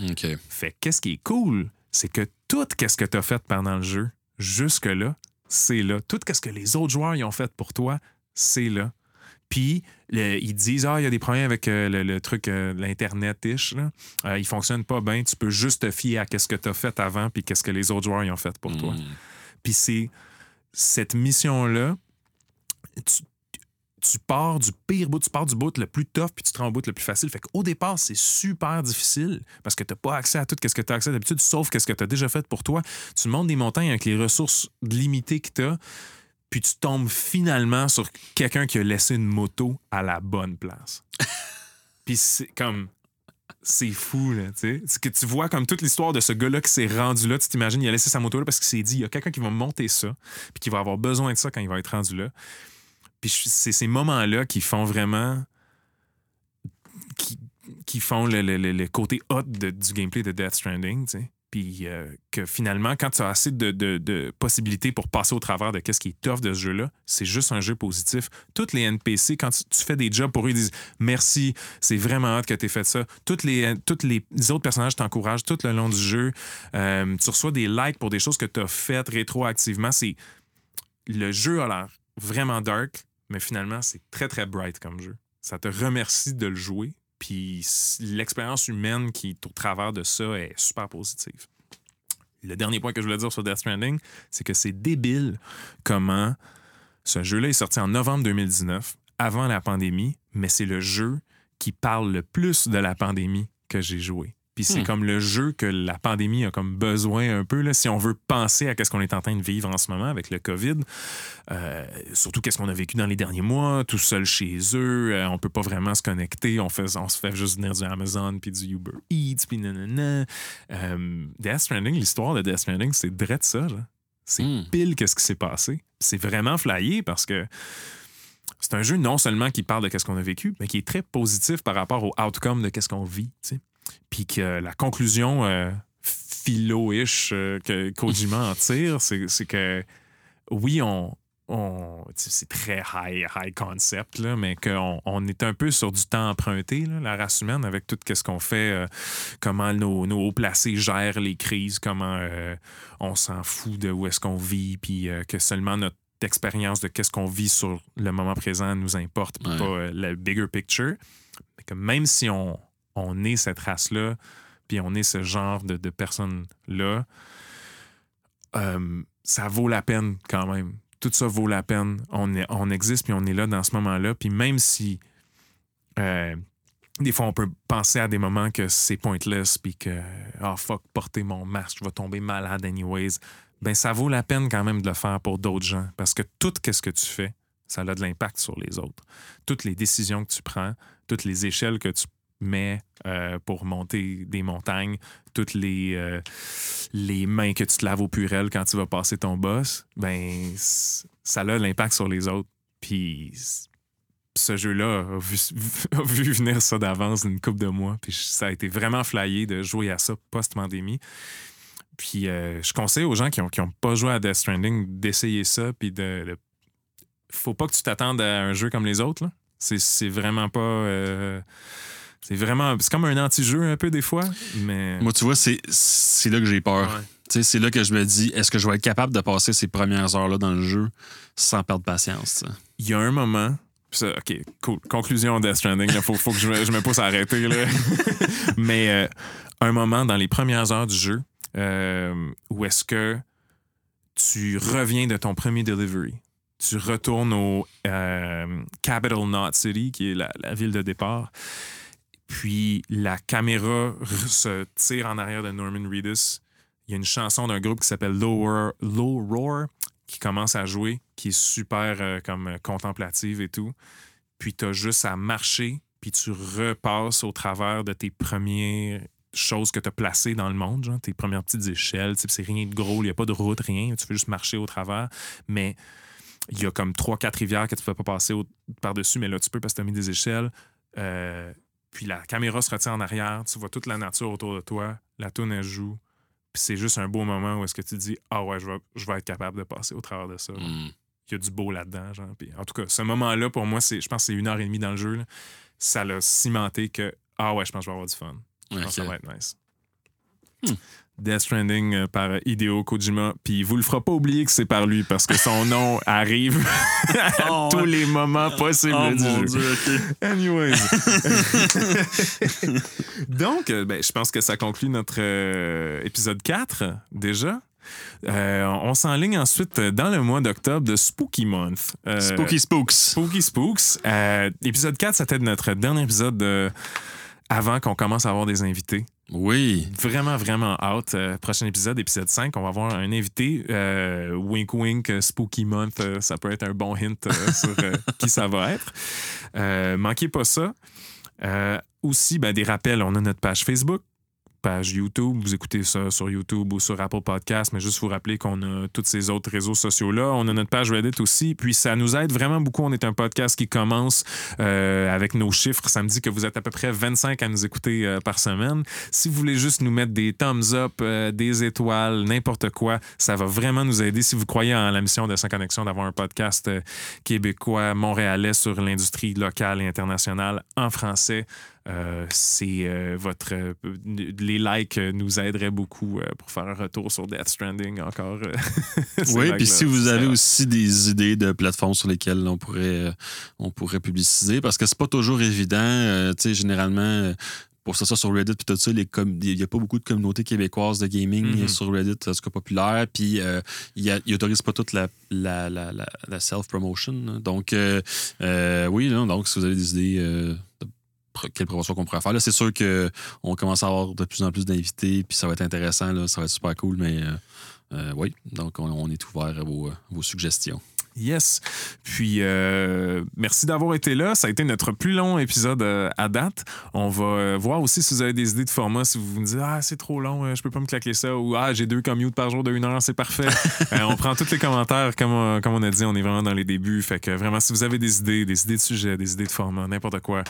OK. Fait que qu'est-ce qui est cool, c'est que tout ce que tu as fait pendant le jeu, jusque-là, c'est là. Tout ce que les autres joueurs y ont fait pour toi, c'est là. Puis, le- ils disent, ah, il y a des problèmes avec euh, le, le truc, euh, l'Internet-ish. là. Euh, il fonctionne pas bien. Tu peux juste te fier à ce que tu as fait avant puis qu'est-ce que les autres joueurs y ont fait pour toi. Mm. Puis c'est cette mission-là, tu, tu pars du pire bout, tu pars du bout le plus tough, puis tu te rends au bout le plus facile. Fait qu'au départ, c'est super difficile parce que tu n'as pas accès à tout ce que tu as accès d'habitude, sauf ce que tu as déjà fait pour toi. Tu montes des montagnes avec les ressources limitées que tu as, puis tu tombes finalement sur quelqu'un qui a laissé une moto à la bonne place. puis c'est comme c'est fou, là, tu sais. C'est que tu vois comme toute l'histoire de ce gars-là qui s'est rendu là. Tu t'imagines, il a laissé sa moto là parce qu'il s'est dit, il y a quelqu'un qui va monter ça, puis qui va avoir besoin de ça quand il va être rendu là. Puis c'est ces moments-là qui font vraiment. qui, qui font le, le- le- côté hot de- du gameplay de Death Stranding. Puis euh, que finalement, quand tu as assez de, de- de possibilités pour passer au travers de qu'est-ce qui est tough de ce jeu-là, c'est juste un jeu positif. Toutes les NPC, quand tu, fais des jobs pour eux, ils disent merci, c'est vraiment hâte que tu aies fait ça. Toutes les, toutes les, les autres personnages t'encouragent tout le long du jeu. Euh, tu reçois des likes pour des choses que tu as faites rétroactivement. C'est le jeu a l'air vraiment dark, mais finalement, c'est très, très bright comme jeu. Ça te remercie de le jouer, puis l'expérience humaine qui est au travers de ça est super positive. Le dernier point que je voulais dire sur Death Stranding, c'est que c'est débile comment ce jeu-là est sorti en novembre 2019, avant la pandémie, mais c'est le jeu qui parle le plus de la pandémie que j'ai joué. Puis c'est Hmm. comme le jeu que la pandémie a comme besoin un peu, là, si on veut penser à ce qu'on est en train de vivre en ce moment avec le COVID. Euh, surtout qu'est-ce qu'on a vécu dans les derniers mois, tout seul chez eux, euh, on peut pas vraiment se connecter, on, fait, on se fait juste venir du Amazon, puis du Uber Eats, puis nanana. Euh, Death Stranding, l'histoire de Death Stranding, c'est direct ça. C'est Mm. pile qu'est-ce qui s'est passé. C'est vraiment flyé parce que c'est un jeu non seulement qui parle de qu'est-ce qu'on a vécu, mais qui est très positif par rapport au outcome de qu'est-ce qu'on vit. Puis que la conclusion euh, philo-ish euh, que Kojima en tire, c'est que oui, on, c'est très high, high concept, là, mais qu'on on est un peu sur du temps emprunté, là, la race humaine, avec tout ce qu'on fait, euh, comment nos, nos hauts placés gèrent les crises, comment euh, on s'en fout de où est-ce qu'on vit, puis que seulement notre d'expérience de qu'est-ce qu'on vit sur le moment présent nous importe, puis Ouais. pas le bigger picture. Que même si on, on est cette race-là, puis on est ce genre de, personnes-là, euh, ça vaut la peine quand même. Tout ça vaut la peine. On, existe, puis on est là dans ce moment-là. Puis même si euh, des fois, on peut penser à des moments que c'est pointless, puis que, oh fuck, porter mon masque, je vais tomber malade anyways. Ben, ça vaut la peine quand même de le faire pour d'autres gens, parce que tout ce que tu fais, ça a de l'impact sur les autres. Toutes les décisions que tu prends, toutes les échelles que tu mets euh, pour monter des montagnes, toutes les, euh, les mains que tu te laves au purel quand tu vas passer ton boss, ben, ça a l'impact sur les autres. Puis ce jeu-là a vu, venir ça d'avance d'une couple de mois. Puis ça a été vraiment flyé de jouer à ça post-pandémie. Puis euh, je conseille aux gens qui n'ont qui ont pas joué à Death Stranding d'essayer ça. Puis de, Faut pas que tu t'attendes à un jeu comme les autres. C'est vraiment pas. C'est vraiment. C'est comme un anti-jeu un peu des fois. Mais. Moi, tu vois, c'est c'est là que j'ai peur. Ouais. Tu sais, C'est là que je me dis, est-ce que je vais être capable de passer ces premières heures-là dans le jeu sans perdre patience? il y a un moment. ça, OK, cool. Conclusion Death Stranding. Il faut, faut que je me, je me pousse à arrêter. Là. Mais euh, un moment dans les premières heures du jeu euh, où est-ce que tu reviens de ton premier delivery. Tu retournes au euh, Capital Knot City, qui est la, la ville de départ. Puis la caméra se tire en arrière de Norman Reedus. Il y a une chanson d'un groupe qui s'appelle Low Low Roar qui commence à jouer, qui est super euh, comme euh, contemplative et tout. Puis tu as juste à marcher, puis tu repasses au travers de tes premières choses que tu as placées dans le monde, genre tes premières petites échelles. C'est rien de gros, il n'y a pas de route, rien. Tu fais juste marcher au travers. Mais il y a comme trois, quatre rivières que tu ne peux pas passer par-dessus, mais là, tu peux parce que tu as mis des échelles. Euh, puis la caméra se retient en arrière, tu vois toute la nature autour de toi, la toune, elle joue. Puis c'est juste un beau moment où est-ce que tu dis Ah ouais, je vais, je vais être capable de passer au travers de ça. Hmm. Il y a du beau là-dedans. Genre. Puis, en tout cas, ce moment-là, pour moi, c'est, je pense que c'est une heure et demie dans le jeu. là. Ça l'a cimenté que Ah ouais, je pense que je vais avoir du fun. Je pense que ça va être nice. Hmm. Death Stranding euh, par Hideo Kojima. Puis il vous le fera pas oublier que c'est par lui parce que son nom arrive à Oh, tous les moments possibles Oh du mon jeu. Dieu. Anyways. Donc, euh, ben, je pense que ça conclut notre euh, épisode 4 déjà. Euh, on s'enligne ensuite dans le mois d'octobre de Spooky Month. Euh, Spooky Spooks. Spooky Spooks. Épisode 4, c'était notre dernier épisode euh, avant qu'on commence à avoir des invités. Oui. Vraiment, vraiment out. Euh, prochain épisode, épisode 5, on va avoir un invité. Euh, wink, wink, Spooky Month, euh, ça peut être un bon hint sur qui ça va être. Manquez pas ça. Aussi, ben, des rappels, on a notre page Facebook, page YouTube. Vous écoutez ça sur YouTube ou sur Apple Podcast, mais juste vous rappeler qu'on a tous ces autres réseaux sociaux-là. On a notre page Reddit aussi. Puis ça nous aide vraiment beaucoup. On est un podcast qui commence euh, avec nos chiffres. Ça me dit que vous êtes à peu près 25 à nous écouter euh, par semaine. Si vous voulez juste nous mettre des thumbs up, euh, des étoiles, n'importe quoi, ça va vraiment nous aider. Si vous croyez en la mission de Sans Connexion d'avoir un podcast québécois, montréalais sur l'industrie locale et internationale en français, euh, c'est euh, votre euh, les likes euh, nous aideraient beaucoup euh, pour faire un retour sur Death Stranding encore. euh, Oui, puis si vous avez aussi des idées de plateformes sur lesquelles on pourrait, euh, on pourrait publiciser, parce que c'est pas toujours évident. euh, tu sais, généralement, euh, pour ça, ça sur Reddit, puis tout ça, il n'y a pas beaucoup de communautés québécoises de gaming Mhm. euh, sur Reddit, en tout cas populaire, puis euh, il n'autorise pas toute la, la, la, la- la self-promotion. Donc, euh, euh, oui, non, donc si vous avez des idées euh, de quelle promotion qu'on pourrait faire, c'est sûr qu'on commence à avoir de plus en plus d'invités, puis ça va être intéressant, ça va être super cool, mais... euh, euh, oui, donc on, est ouvert à vos, vos suggestions. Yes. Puis, euh, merci d'avoir été là. Ça a été notre plus long épisode euh, à date. On va euh, voir aussi si vous avez des idées de format. Si vous me dites, ah, c'est trop long, je peux pas me claquer ça. Ou, ah, j'ai deux commutes par jour de une heure, c'est parfait. Euh, on prend tous les commentaires. Comme, on- comme on a dit, on est vraiment dans les débuts. Fait que vraiment, si vous avez des idées, des idées de sujet, des idées de format, n'importe quoi,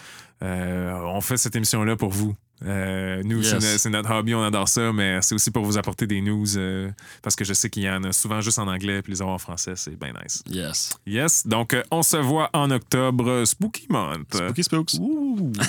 euh, on fait cette émission-là pour vous. Euh, nous, Yes. c'est no- c'est notre hobby, on adore ça, mais c'est aussi pour vous apporter des news euh, parce que je sais qu'il y en a souvent juste en anglais, puis les avoir en français, c'est bien nice. Yes. Yes, donc euh, on se voit en octobre, Spooky Month. Spooky Spooks. Ouh.